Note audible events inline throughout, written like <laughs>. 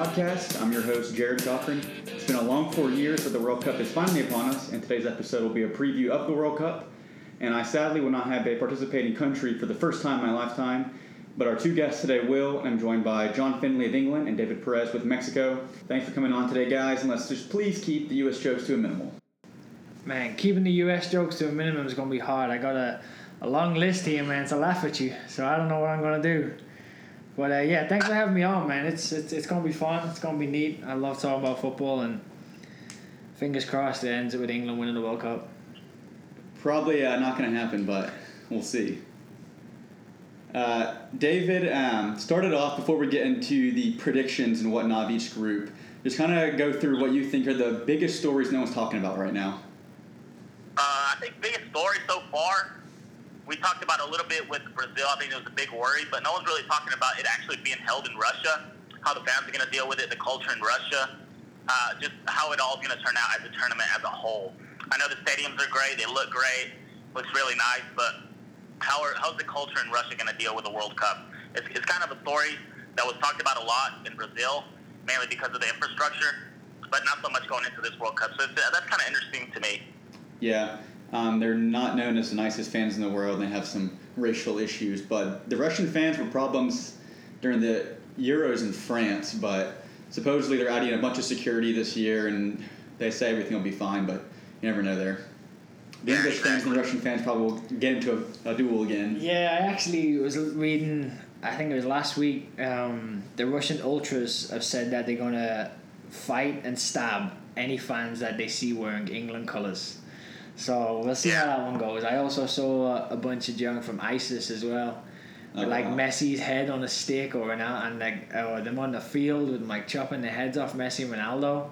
podcast. I'm your host, Jared Cochran. It's been a long four years, but the World Cup is finally upon us, and today's episode will be a preview of the World Cup. And I sadly will not have a participating country for the first time in my lifetime, but our two guests today will, I'm joined by John Finley of England and David Perez with Mexico. Thanks for coming on today, guys, and let's just please keep the U.S. jokes to a minimal. Man, keeping the US jokes to a minimum is going to be hard. I got a, a long list here, man, to laugh at you. So I don't know what I'm going to do. But uh, yeah, thanks for having me on, man. It's, it's it's going to be fun. It's going to be neat. I love talking about football, and fingers crossed it ends with England winning the World Cup. Probably uh, not going to happen, but we'll see. Uh, David, um, started off before we get into the predictions and whatnot of each group. Just kind of go through what you think are the biggest stories no one's talking about right now. Uh, I think biggest story so far, we talked about a little bit with Brazil. I think it was a big worry, but no one's really talking about it actually being held in Russia, how the fans are going to deal with it, the culture in Russia, uh, just how it all is going to turn out as a tournament as a whole. I know the stadiums are great, they look great, looks really nice, but how are, how's the culture in Russia going to deal with the World Cup? It's, it's kind of a story that was talked about a lot in Brazil, mainly because of the infrastructure, but not so much going into this World Cup. So that's kind of interesting to me. Yeah, um, they're not known as the nicest fans in the world. They have some racial issues, but the Russian fans were problems during the Euros in France. But supposedly they're adding a bunch of security this year, and they say everything will be fine. But you never know there. The English fans and the. Russian fans probably will get into a, a duel again. Yeah, I actually was reading. I think it was last week. Um, the Russian ultras have said that they're to fight and stab any fans that they see wearing England colours. So we'll see how that one goes. I also saw a bunch of junk from ISIS as well. Oh, like wow. Messi's head on a stick or an and like or them on the field with like chopping the heads off Messi and Ronaldo.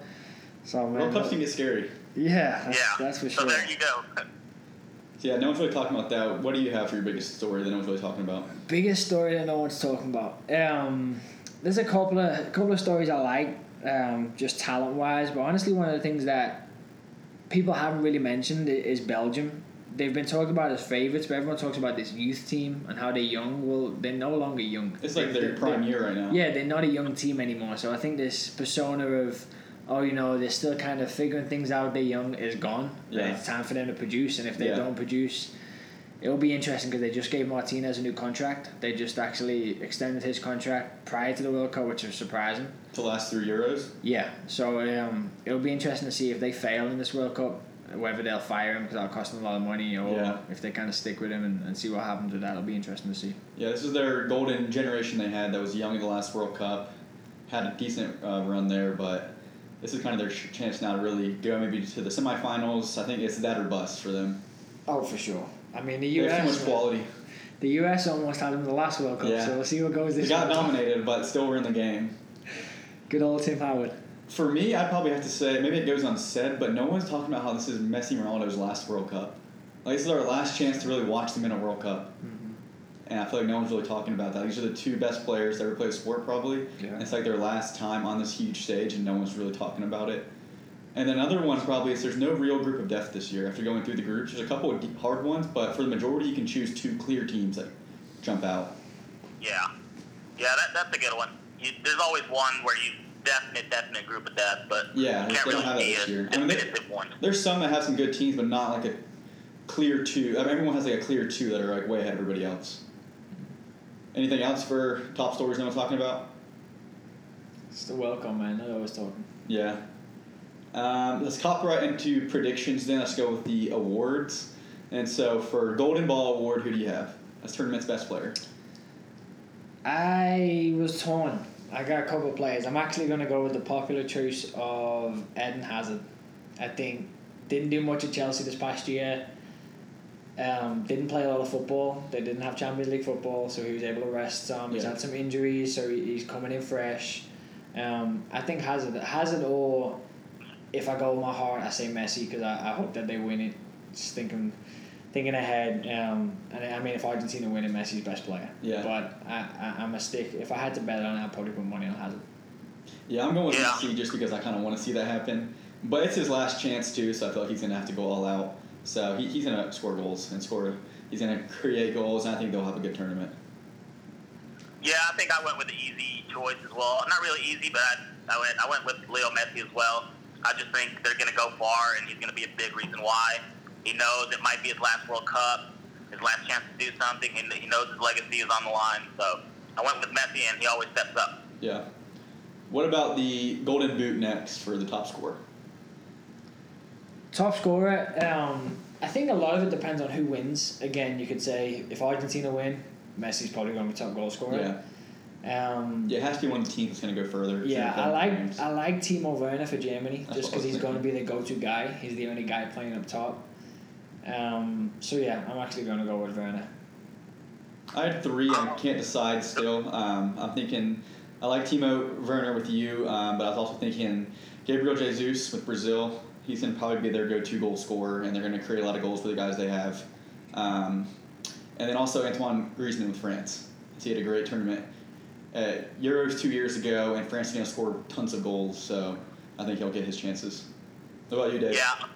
So man, World Cups can get scary. yeah, that's, yeah, that's for so sure. there you go. So yeah, no one's really talking about that. What do you have for your biggest story that no one's really talking about? biggest story that no one's talking about. Um, there's a couple of a couple of stories I like, um, just talent wise. But honestly, one of the things that people haven't really mentioned is Belgium. They've been talking about as favourites, but everyone talks about this youth team and how they're young. Well, they're no longer young. It's like their prime they- year right now. Yeah, they're not a young team anymore. So I think this persona of oh, you know, they're still kind of figuring things out. They're young is gone. Yeah. It's time for them to produce, and if they Yeah. don't produce, it'll be interesting because they just gave Martinez a new contract. They just actually extended his contract prior to the World Cup, which was surprising. To last three Euros. Yeah, so um, it'll be interesting to see if they fail in this World Cup, whether they'll fire him because that'll cost them a lot of money, or Yeah. if they kind of stick with him and, and see what happens with that. It'll be interesting to see. Yeah, this is their golden generation they had that was young in the last World Cup. Had a decent uh, run there, but this is kind of their chance now to really go maybe to the semifinals. I think it's that or bust for them. Oh, for sure. I mean, the They US. too much quality. The US almost had him the last World Cup, Yeah. so we'll see what goes They this got World Cup. nominated, but still were in the game. Good old Tim Howard. For me, I'd probably have to say maybe it goes unsaid, but no one's talking about how this is Messi and Ronaldo's last World Cup. Like this is our last chance to really watch them in a World Cup. Mm-hmm. And I feel like no one's really talking about that. These are the two best players that ever played a sport, probably. Yeah. It's like their last time on this huge stage, and no one's really talking about it. And then another one probably is there's no real group of death this year. After going through the groups, there's a couple of deep, hard ones, but for the majority, you can choose two clear teams that jump out. Yeah, yeah, that, that's a good one. You, there's always one where you definite, definite group of death, but Yeah, you they can't don't really have that be this year. I mean, they- one. There's some that have some good teams, but not like a clear two. I mean, everyone has like a clear two that are like way ahead of everybody else. Anything else for top stories no one's talking about? Still welcome, man. I always talking. Yeah. Um, let's hop right into predictions then. Let's go with the awards. And so for Golden Ball Award, who do you have? As tournament's best player. I was torn. I got a couple of players. I'm actually going to go with the popular choice of Eden Hazard. I think didn't do much at Chelsea this past year. Um, didn't play a lot of football. They didn't have Champions League football, so he was able to rest some. He's Yeah. had some injuries, so he, he's coming in fresh. Um, I think Hazard, Hazard, or if I go with my heart, I say Messi because I, I hope that they win it. Just thinking, thinking ahead. Um, and I mean, if Argentina win it, Messi's best player. Yeah. But I, I, I'm a stick. If I had to bet on it, I'd probably put money on Hazard. Yeah, I'm going with Yeah. Messi just because I kind of want to see that happen. But it's his last chance too, so I feel like he's going to have to go all out. So he, he's going to score goals and score. He's going to create goals, and I think they'll have a good tournament. Yeah, I think I went with the easy choice as well. Not really easy, but I, I went I went with Leo Messi as well. I just think they're going to go far, and he's going to be a big reason why. He knows it might be his last World Cup, his last chance to do something, and he knows his legacy is on the line. So I went with Messi, and he always steps up. Yeah. What about the Golden Boot next for the top scorer? Top scorer, um, I think a lot of it depends on who wins. Again, you could say if Argentina win, Messi's probably going to be top goal scorer. Yeah. Um, Yeah, it has to be one of the teams that's going to go further. Yeah, I like games. I like Timo Werner for Germany That's just because he's going to be the go-to guy. He's the only guy playing up top. Um, so yeah, I'm actually going to go with Werner. I had three. I can't decide still. Um, I'm thinking I like Timo Werner with you, um, but I was also thinking Gabriel Jesus with Brazil. He's going to probably be their go-to goal scorer, and they're going to create a lot of goals for the guys they have. Um, and then also Antoine Griezmann with France. He had a great tournament at Euros two years ago, and France is going to score tons of goals. So I think he'll get his chances. What about you, Dave? Yeah,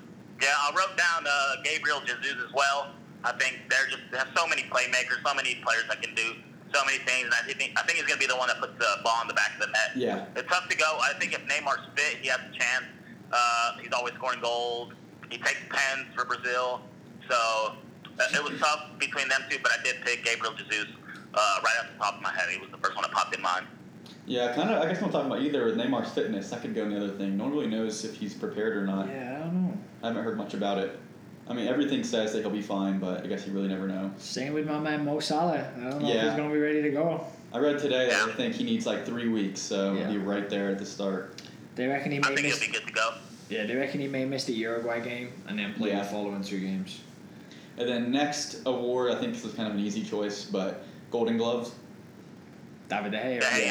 yeah. I wrote down uh, Gabriel Jesus as well. I think they're just they have so many playmakers, so many players that can do so many things, and I think I think he's going to be the one that puts the ball in the back of the net. Yeah. It's tough to go. I think if Neymar's fit, he has a chance. Uh, he's always scoring goals. He takes pens for Brazil. So uh, it was tough between them two, but I did pick Gabriel Jesus uh, right off the top of my head. He was the first one that popped in mind. Yeah, kind of. I guess what I'm talking about either with Neymar's fitness. That could go in the other thing. No one really knows if he's prepared or not. Yeah, I don't know. I haven't heard much about it. I mean, everything says that he'll be fine, but I guess you really never know. Same with my man Mo Salah. I don't know if he's going to be ready to go. I read today that Yeah. they think he needs like three weeks, so Yeah. he'll be right there at the start. They reckon he may I may think miss. he'll be good to go. Yeah, they reckon he may miss the Uruguay game and then play Yeah. the following two games. And then next award, I think this is kind of an easy choice, but Golden Gloves. David De Gea. De Gea.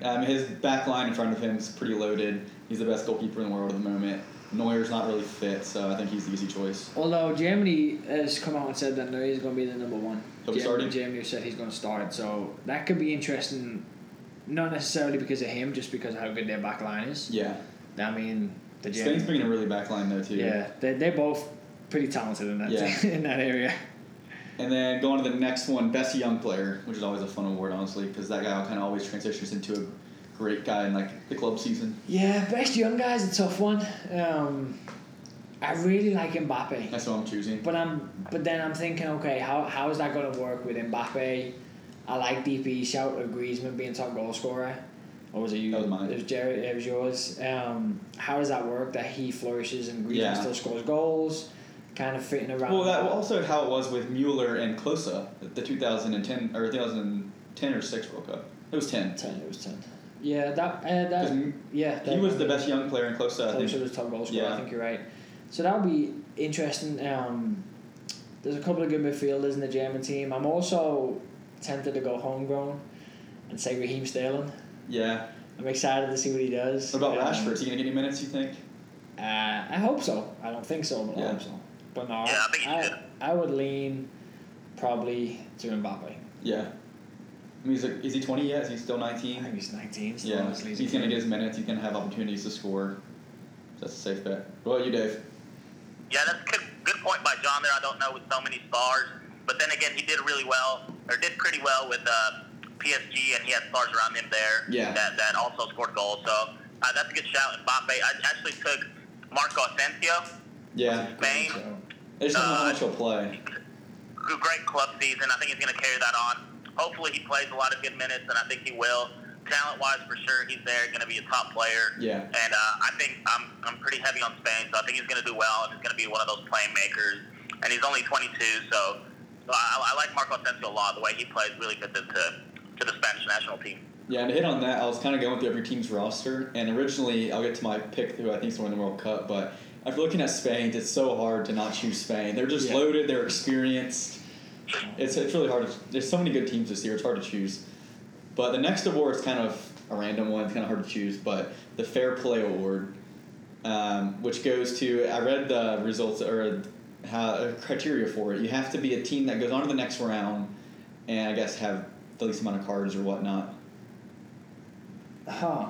Yeah. Um, his back line in front of him is pretty loaded. He's the best goalkeeper in the world at the moment. Neuer's not really fit, so I think he's the easy choice. Although Germany has come out and said that Neuer is going to be the number one. He'll be Germany, starting? Germany said he's going to start, so that could be interesting. Not necessarily because of him, just because of how good their back line is. Yeah. I mean, the Germany, Spain's Germans. bringing a really back line though too. Yeah, they they're both pretty talented in that Yeah. <laughs> in that area. And then going to the next one, best young player, which is always a fun award, honestly, because that guy kind of always transitions into a great guy in like the club season. Yeah, best young guy is a tough one. Um, I really like Mbappe, That's what I'm choosing. but I'm but then I'm thinking, okay, how how is that going to work with Mbappe? I like DP shout of Griezmann being top goal scorer. Or was it you? That was mine. It was Jared. It was yours. Um, how does that work? That he flourishes and Griezmann Yeah. still scores goals, kind of fitting around. Well, that also how it was with Mueller and Klose, the 2010 or 2010 or six World Cup. It was 10. ten. It was ten. Yeah, that uh, that yeah. He that- was the best young player in Klose, I Closer think. was top goal scorer. Yeah. I think you're right. So that would be interesting. Um, there's a couple of good midfielders in the German team. I'm also tempted to go homegrown and say Raheem Sterling. Yeah. I'm excited to see what he does. What about Um, Rashford? Is he gonna get any minutes? You think? Uh, I hope so. I don't think so, but I Yeah. hope so. But no, Yeah, I think I. I would lean probably to Mbappe. Yeah. I mean, is, it, is he 20 yet? Is he still 19? I 19? think he's 19. Still Yeah. honestly, He's gonna get his minutes. He's gonna have opportunities to score. That's a safe bet. What about you, Dave? Yeah, that's a good, good point by John there. I don't know with so many stars, but then again, he did really well, or did pretty well with uh, PSG, and he had stars around him there Yeah. that, that also scored goals. So uh, that's a good shout. Mbappe. I actually took Marco Asensio, Yeah. Spain. So, I just how Uh, much he'll play. Great club season. I think he's going to carry that on. Hopefully, he plays a lot of good minutes, and I think he will. Talent wise, for sure, he's there, going to be a top player. Yeah. And uh, I think I'm, I'm pretty heavy on Spain, so I think he's going to do well, and he's going to be one of those playmakers. And he's only 22, so, so I, I like Marco Asensio a lot. The way he plays really fits into to the Spanish national team. Yeah, and to hit on that, I was kind of going through every team's roster, and originally I'll get to my pick who I think is going to win the World Cup, but after looking at Spain, it's so hard to not choose Spain. They're just Yeah. loaded, they're experienced. It's, it's really hard. To, there's so many good teams this year, it's hard to choose. But the next award is kind of a random one, it's kind of hard to choose, but the Fair Play Award, um, which goes to, I read the results, or how, uh, criteria for it. You have to be a team that goes on to the next round, and I guess have the least amount of cards or whatnot. huh.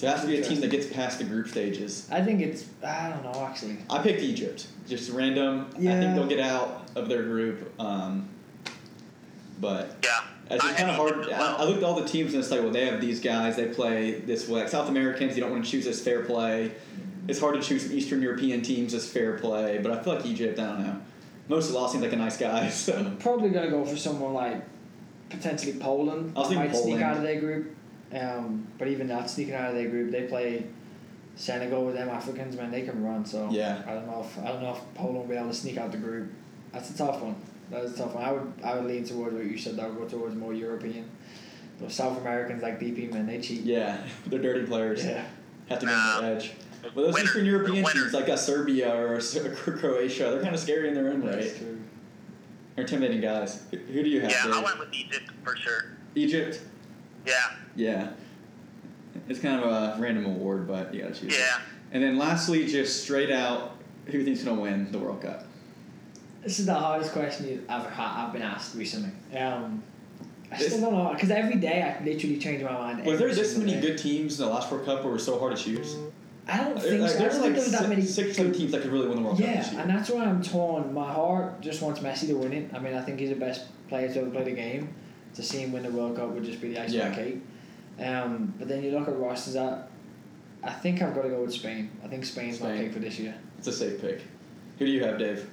So it has to be a team that gets past the group stages. I think it's. I don't know, actually. I picked Egypt, just random. Yeah. I think they'll get out of their group. Um, but Yeah. it's just kind of hard. Egypt I. I looked at all the teams and it's like, well, they have these guys. They play this way. Like South Americans, you don't want to choose as fair play. It's hard to choose some Eastern European teams as fair play, but I feel like Egypt. I don't know. Most of the law seems like a nice guy. <laughs> So Probably gonna go for someone like potentially Poland. I was thinking might sneak out of their group. Um, but even not sneaking out of their group, they play Senegal with them Africans. Man, they can run. So Yeah. I don't know if I don't know if Poland will be able to sneak out the group. That's a tough one. That is a tough one. I would I would lean towards what you said. I would go towards more European. Those South Americans like DP man, they cheat. yeah, <laughs> they're dirty players. Yeah. Have to give Nah. them the edge. Well, those Winner- Eastern European winner. teams like a Serbia or a <laughs> Croatia, they're kind of scary in their own That's right. true. They're intimidating guys. Who, who do you have? Yeah, I went with Egypt for sure. Egypt. Yeah. Yeah. It's kind of a random award, but you gotta choose. it. Yeah. And then lastly, just straight out, who do you think's gonna win the World Cup? This is the hardest question you- I've had, I've been asked recently. Um, I This- still don't know because every day I literally change my mind. Was there this many day. good teams in the last World Cup where it was so hard to choose? I don't think like, so. I there's don't like think there was that six, many. six, seven teams that could really win the World Cup Yeah, and that's why I'm torn. My heart just wants Messi to win it. I mean, I think he's the best player to ever play the game. To see him win the World Cup would just be the icing on the cake. Um, but then you look at rosters. I, I think I've got to go with Spain. I think Spain's my pick for this year. It's a safe pick. Who do you have, Dave?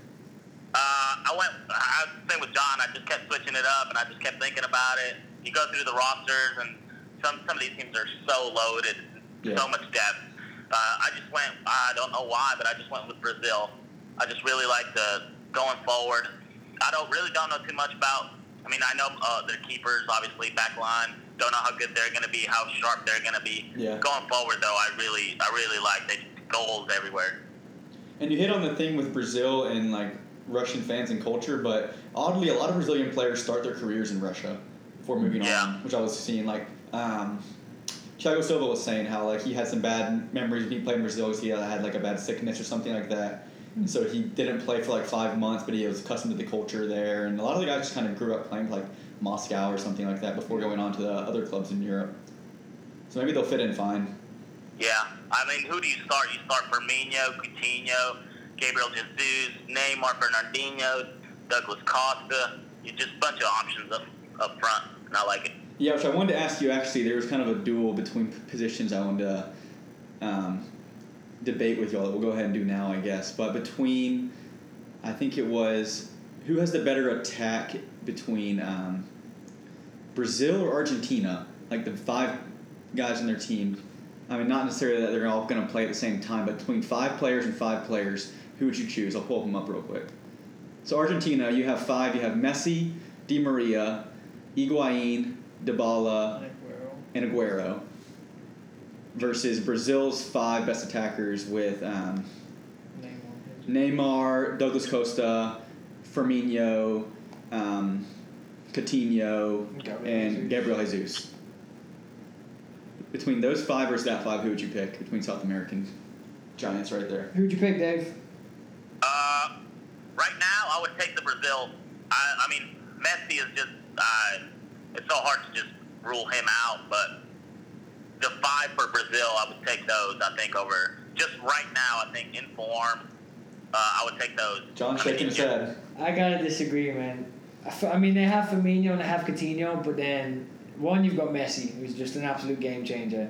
Uh, I went. I was same with John. I just kept switching it up, and I just kept thinking about it. You go through the rosters, and some some of these teams are so loaded, Yeah. so much depth. Uh, I just went. I don't know why, but I just went with Brazil. I just really like the going forward. I don't really don't know too much about. I mean, I know uh, their keepers, obviously back line. Don't know how good they're going to be, how sharp they're going to be. Yeah. Going forward, though, I really, I really like they goals everywhere. And you hit on the thing with Brazil and like Russian fans and culture, but oddly, a lot of Brazilian players start their careers in Russia before moving Yeah. on, which I was seeing. Like um, Thiago Silva was saying how like he had some bad memories when he played in Brazil because he had, had like a bad sickness or something like that. So he didn't play for like five months, but he was accustomed to the culture there. And a lot of the guys just kind of grew up playing like Moscow or something like that before going on to the other clubs in Europe. So maybe they'll fit in fine. Yeah, I mean, who do you start? You start Firmino, Coutinho, Gabriel Jesus, Neymar, Fernandinho, Douglas Costa. You just a bunch of options up up front, and I like it. Yeah, which I wanted to ask you actually. There was kind of a duel between positions I wanted to um, debate with y'all that we'll go ahead and do now, I guess. But between, I think it was, who has the better attack between um, Brazil or Argentina? Like the five guys on their team. I mean, not necessarily that they're all going to play at the same time, but between five players and five players, who would you choose? I'll pull them up real quick. So Argentina, you have five. You have Messi, Di Maria, Higuain, Dybala, and Aguero. Versus Brazil's five best attackers with um, Neymar, Douglas Costa, Firmino, um, Coutinho, Gabriel and Jesus. Gabriel Jesus. Between those five versus that five, who would you pick between South American giants right there? Who'd you pick, Dave? Uh, right now, I would take the Brazil. I, I mean, Messi is just. Uh, it's so hard to just rule him out, but the five for Brazil, I would take those. I think over just right now. I think in form, uh, I would take those. John I mean, shaking his head. I gotta disagree, man. I f- I mean, they have Firmino and they have Coutinho, but then one you've got Messi, who's just an absolute game changer.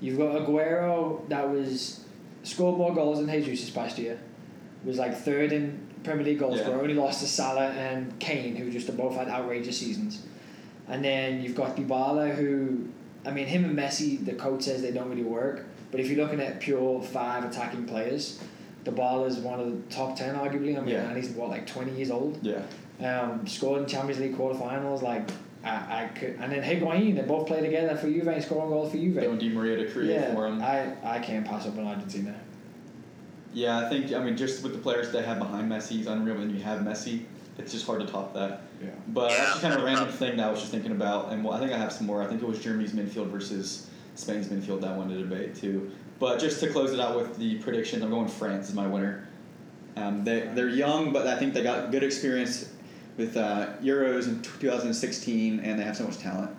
You've got Aguero, that was scored more goals than Jesus this past year. Was like third in Premier League goal Yeah. scorer. Only lost to Salah and Kane, who just both had outrageous seasons. And then you've got Dybala, who, I mean, him and Messi, the coach says they don't really work. But if you're looking at pure five attacking players, Dybala is one of the top ten, arguably. I mean, Yeah. and he's what like twenty years old. Yeah. Um, scored in Champions League quarterfinals. Like I, I could, and then Higuain, they both play together for Juve, and scoring goals for Juve. Want Di Maria to create yeah, for him. I, I can't pass up on Argentina. Yeah, I think I mean just with the players they have behind Messi, he's unreal. When you have Messi, it's just hard to top that. Yeah. But Yeah. that's just kind of a random thing that I was just thinking about, and well, I think I have some more. I think it was Germany's midfield versus Spain's midfield that I wanted to debate too. But just to close it out with the prediction, I'm going France is my winner. Um, they they're young, but I think they got good experience with uh, Euros in 2016, and they have so much talent.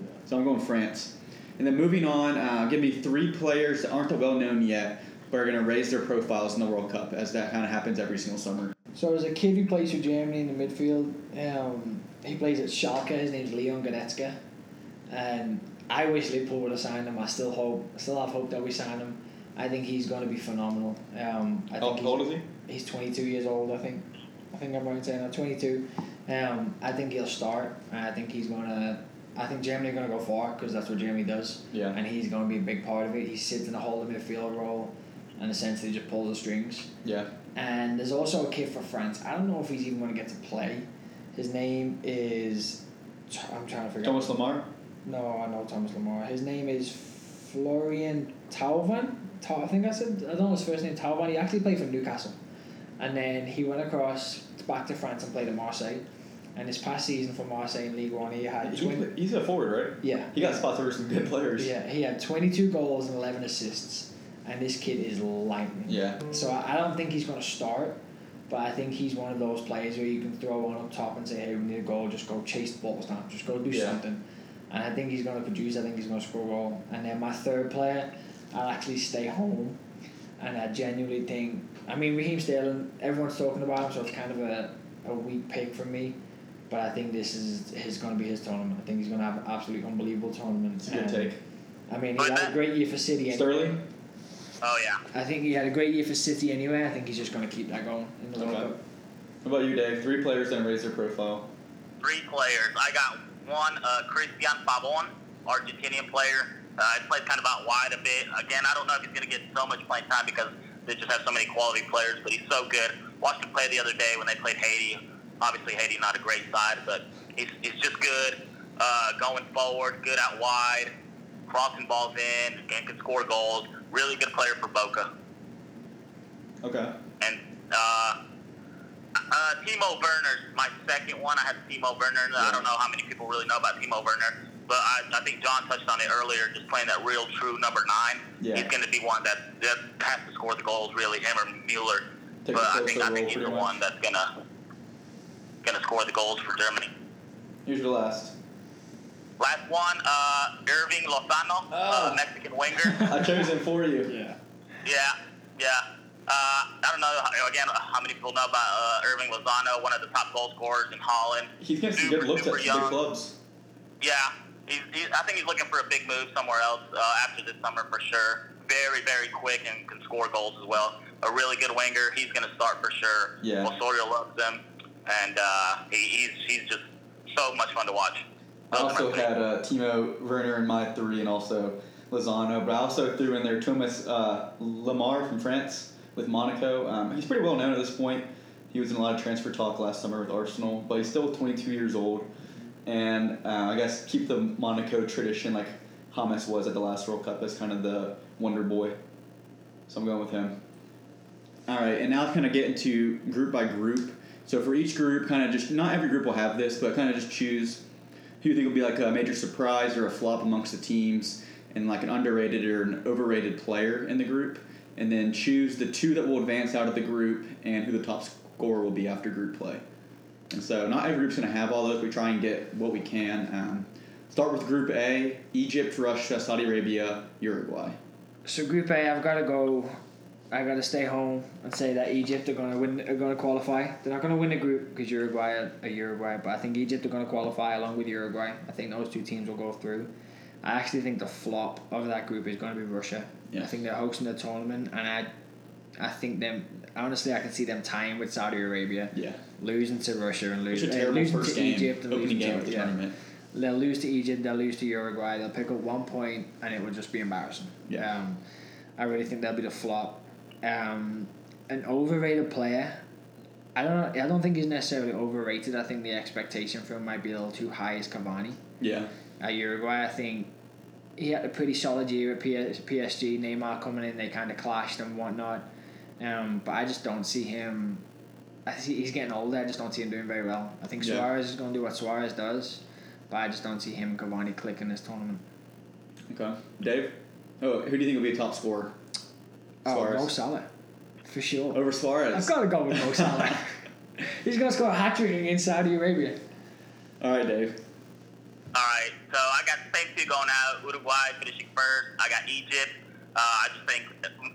Yeah. So I'm going France. And then moving on, uh, give me three players that aren't that well known yet, but are going to raise their profiles in the World Cup, as that kind of happens every single summer. So there's a kid who plays for Germany in the midfield. Um, he plays at Schalke. His name's Leon Goretzka, and I wish Liverpool would have signed him. I still hope, I still have hope that we sign him. I think he's going to be phenomenal. Um, I How think he's- old is he? He's 22 years old, I think. I think I'm right in saying that. 22. Um, I think he'll start. I think he's going to. I think Germany are going to go far because that's what Germany does. Yeah. And he's going to be a big part of it. He sits in a holding midfield role and essentially just pulls the strings. Yeah. And there's also a kid for France. I don't know if he's even going to get to play. His name is. I'm trying to figure Thomas Lemar. no, I know Thomas Lemar. His name is Florian Thauvin. Ta- I think I said I don't know his first name. Thauvin. He actually played for Newcastle, and then he went across back to France and played at Marseille. And his past season for Marseille in League One, he had He- 20, he's a forward, right? yeah He got spots over some good players. yeah he had twenty two goals and eleven assists, and this kid is lightning. Yeah. So I, I don't think he's going to start, but I think he's one of those players where you can throw one up top and say, hey, we need a goal, just go chase the balls down, just go do Yeah. something. And I think he's going to produce, I think he's going to score a goal. And then my third player, I'll actually stay home. And I genuinely think, I mean, Raheem Sterling, everyone's talking about him, so it's kind of a, a weak pick for me. But I think this is his going to be his tournament. I think he's going to have an absolutely unbelievable tournament. It's a good And, take. I mean, he had a great year for City. anyway. Sterling. Oh yeah. I think he had a great year for City anyway. I think he's just going to keep that going in the World Okay. Cup. What about you, Dave? Three players that raise their profile. Three players. I got one, uh, Cristian Pavon, Argentinian player. Uh, he plays kind of out wide a bit. Again, I don't know if he's going to get so much playing time because they just have so many quality players, but he's so good. Watched him play the other day when they played Haiti. Obviously, Haiti not a great side, but he's, he's just good uh, going forward, good out wide, crossing balls in, and can score goals. Really good player for Boca. Okay. And uh, uh, Timo Werner's my second one. I had Timo Werner. I don't know how many people really know about Timo Werner, but I, I think John touched on it earlier. Just playing that real true number nine. Yeah. He's going to be one that, that has to score the goals. Really, him or Mueller. Take but I think I think he's the much. one that's gonna gonna score the goals for Germany. Here's your last. Last one, uh, Hirving Lozano, Ah. uh, Mexican winger. <laughs> I chose him for you. Yeah. Yeah, yeah. Uh, I don't know how- again how many people know about uh, Hirving Lozano, one of the top goal scorers in Holland. He's getting some good looks at super some young. big clubs. Yeah, he's, he's, I think he's looking for a big move somewhere else uh, after this summer for sure. Very, very quick and can score goals as well. A really good winger. He's going to start for sure. Yeah. Osorio loves him, and uh, he, he's he's just so much fun to watch. I also had uh, Timo Werner in my three, and also Lozano. But I also threw in there Thomas uh, Lemar from France with Monaco. Um, he's pretty well known at this point. He was in a lot of transfer talk last summer with Arsenal, but he's still 22 years old. And uh, I guess keep the Monaco tradition like James was at the last World Cup as kind of the wonder boy. So I'm going with him. All right, and now kind of get into group by group. So for each group, kind of just not every group will have this, but kind of just choose who you think will be like a major surprise or a flop amongst the teams, and like an underrated or an overrated player in the group, and then choose the two that will advance out of the group and who the top scorer will be after group play. And so not every group's going to have all those. We try and get what we can. Um, start with Group A: Egypt, Russia, Saudi Arabia, Uruguay. So Group A, I've got to go. I got to stay home and say that Egypt are going to win. Are going to qualify. They're not going to win the group because Uruguay are, are Uruguay, but I think Egypt are going to qualify along with Uruguay. I think those two teams will go through. I actually think the flop of that group is going to be Russia. Yeah. I think they're hosting the tournament, and I, I think them. Honestly, I can see them tying with Saudi Arabia, Yeah, losing to Russia and losing, uh, losing to game, Egypt and losing game to of the yeah. tournament. They'll lose to Egypt. They'll lose to Uruguay. They'll pick up one point, and it will just be embarrassing. Yeah. Um, I really think that'll be the flop. Um, an overrated player. I don't. I don't think he's necessarily overrated. I think the expectation for him might be a little too high. Is Cavani Yeah. at Uruguay? I think he had a pretty solid year at PS, PSG. Neymar coming in, they kind of clashed and whatnot. Um, but I just don't see him. I see he's getting older. I just don't see him doing very well. I think Yeah. Suarez is going to do what Suarez does, but I just don't see him Cavani clicking this tournament. Okay, Dave. Oh, who do you think will be a top scorer? Oh, Suarez. Mo Salah, for sure. Over Suarez. I've got to go with Mo Salah. he's going to score a hat trick against Saudi Arabia. All right, Dave. All right, so I got the same two going out. Uruguay finishing first. I got Egypt. Uh, I just think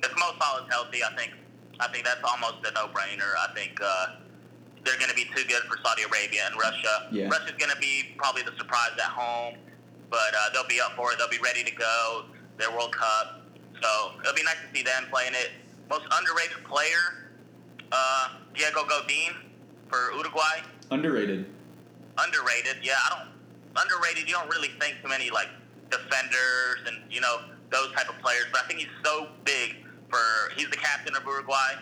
if Mo Salah's healthy, I think I think that's almost a no-brainer. I think uh, they're going to be too good for Saudi Arabia and Russia. Yeah. Russia's going to be probably the surprise at home, but uh, they'll be up for it. They'll be ready to go. Their World Cup, so it'll be nice to see them playing it. Most underrated player, uh, Diego Godin for Uruguay. Underrated. Underrated, yeah. I don't underrated. You don't really think too many like defenders and you know those type of players, but I think he's so big for. He's the captain of Uruguay.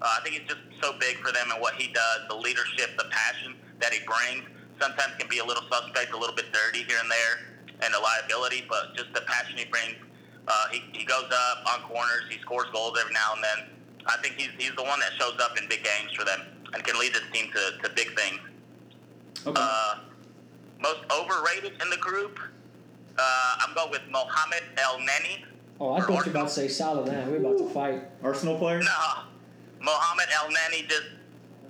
Uh, I think he's just so big for them and what he does, the leadership, the passion that he brings. Sometimes can be a little suspect, a little bit dirty here and there, and a liability, but just the passion he brings. Uh, he, he goes up on corners, he scores goals every now and then. I think he's, he's the one that shows up in big games for them and can lead this team to, to big things. Okay. Uh, most overrated in the group, uh, I'm going with Mohamed Elneny. Oh, I For thought you were Arsenal? about to say Salah then. We're about to fight. Arsenal player. No, Mohamed Elneny just.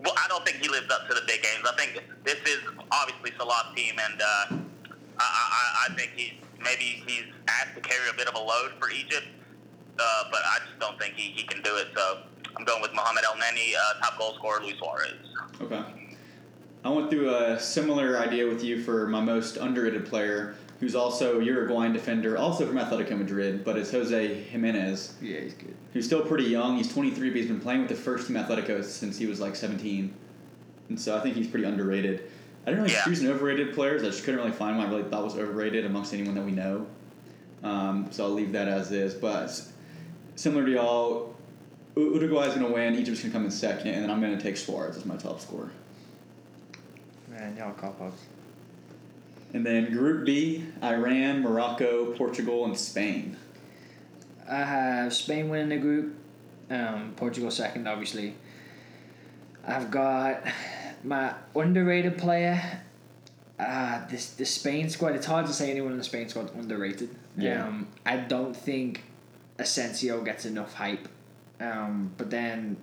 Well, I don't think he lives up to the big games. I think this is obviously Salah's team, and uh, I, I, I think he's maybe he's asked to carry a bit of a load for Egypt, uh, but I just don't think he, he can do it. So I'm going with Mohamed Elneny, uh, top goal scorer Luis Suarez. Okay. I went through a similar idea with you for my most underrated player, who's also Uruguayan defender, also from Atletico Madrid, but it's Jose Giménez, Yeah, he's good. who's still pretty young. He's 23, but he's been playing with the first team Atletico since he was like 17. And so I think he's pretty underrated. I didn't really Yeah. choose an overrated players. I just couldn't really find one I really thought was overrated amongst anyone that we know. Um, so I'll leave that as is. But similar to y'all, U- Uruguay's going to win. Egypt's going to come in second, and then I'm going to take Suarez as my top scorer. Man, y'all cop ups. And then Group B, Iran, Morocco, Portugal, and Spain. I have Spain winning the group, um, Portugal second, obviously. I've got my underrated player. Uh, this the Spain squad. It's hard to say anyone in the Spain squad underrated. Yeah. Um, I don't think Asensio gets enough hype. Um, but then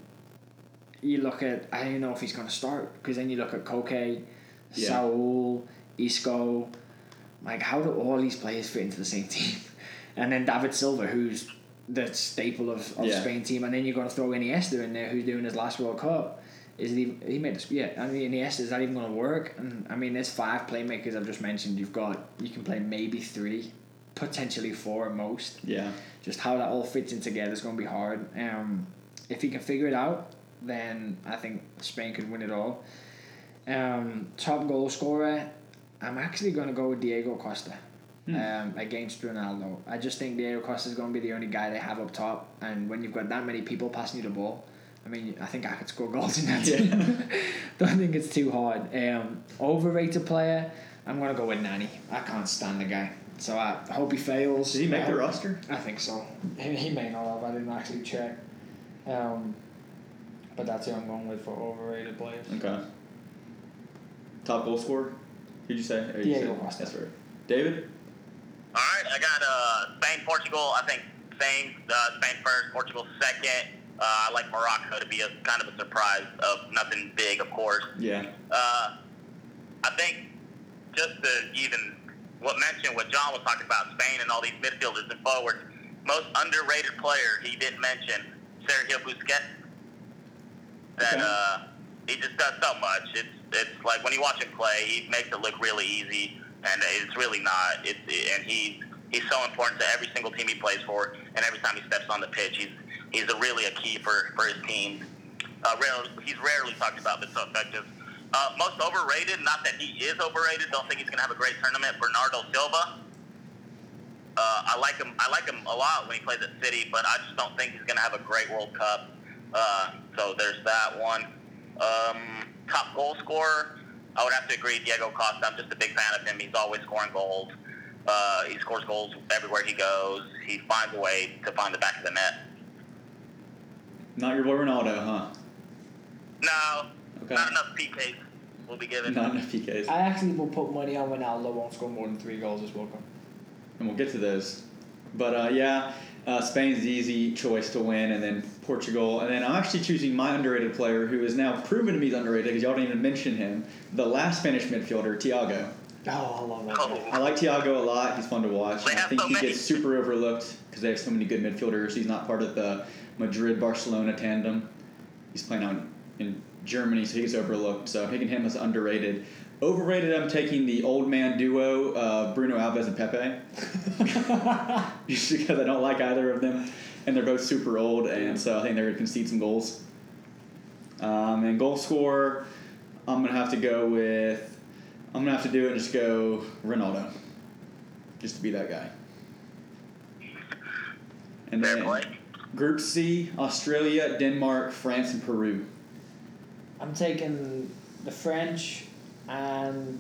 you look at I don't know if he's going to start because then you look at Koke, Yeah. Saul, Isco. Like, how do all these players fit into the same <laughs> team? And then David Silva, who's the staple of, of Yeah. Spain team, and then you're going to throw Iniesta in there, who's doing his last World Cup. Is he? He made this. Yeah, I mean Iniesta is that even going to work? And I mean, there's five playmakers I've just mentioned. You've got you can play maybe three, potentially four at most. Yeah. Just how that all fits in together is going to be hard. Um, if he can figure it out, then I think Spain could win it all. Um, top goal scorer, I'm actually going to go with Diego Costa Hmm. um, against Ronaldo. I just think Diego Costa is going to be the only guy they have up top, and when you've got that many people passing you the ball, I mean, I think I could score goals in that Yeah. <laughs> team. Don't think it's too hard. Um, overrated player, I'm going to go with Nani. I can't stand the guy. So I hope he fails. Did he make I the hope- roster? I think so. He, he may not have. I didn't actually check. Um, but that's who I'm going with for overrated players. Okay. Top goal scorer? Who'd you say? Or you Diego said- That's right. David? All right, I got uh, Spain, Portugal. I think Spain, uh, Spain first, Portugal second. Uh, I like Morocco to be a kind of a surprise of nothing big, of course. Yeah. Uh, I think just to even what mentioned what John was talking about, Spain and all these midfielders and forwards. Most underrated player he didn't mention, Sergio Busquets. That Okay. uh, he just does so much. It's it's like when you watch him play, he makes it look really easy, and it's really not. It's and he's he's so important to every single team he plays for, and every time he steps on the pitch, he's he's a really a key for for his team. Uh, rarely, he's rarely talked about, but so effective. Uh, most overrated, not that he is overrated. Don't think he's going to have a great tournament. Bernardo Silva. Uh, I like him. I like him a lot when he plays at City, but I just don't think he's going to have a great World Cup. Uh, so there's that one. Um, top goal scorer, I would have to agree. Diego Costa. I'm just a big fan of him. He's always scoring goals. He scores goals everywhere he goes. He finds a way to find the back of the net. Not your boy Ronaldo, huh? No, Okay. not enough PKs will be given. Not enough PKs. I actually will put money on Ronaldo won't score more than three goals this World Cup. and we'll get to those. But uh, yeah, uh, Spain's the easy choice to win, and then Portugal, and then I'm actually choosing my underrated player, who is now proven to be underrated because y'all didn't even mention him. The last Spanish midfielder, Thiago. Oh, I love that. Oh. I like Thiago a lot. He's fun to watch. I think so he many. gets super overlooked because they have so many good midfielders. He's not part of the Madrid Barcelona tandem. He's playing out in Germany, so he's overlooked. So I'm picking him as underrated. Overrated, I'm taking the old man duo of Bruno Alves and Pepe. <laughs> <laughs> Just because I don't like either of them, and they're both super old, and so I think they're going to concede some goals. Um, and goal scorer, I'm going to have to go with. I'm going to have to do it and just go Ronaldo. Just to be that guy. And Fair then play. Group C, Australia, Denmark, France, and Peru. I'm taking the French and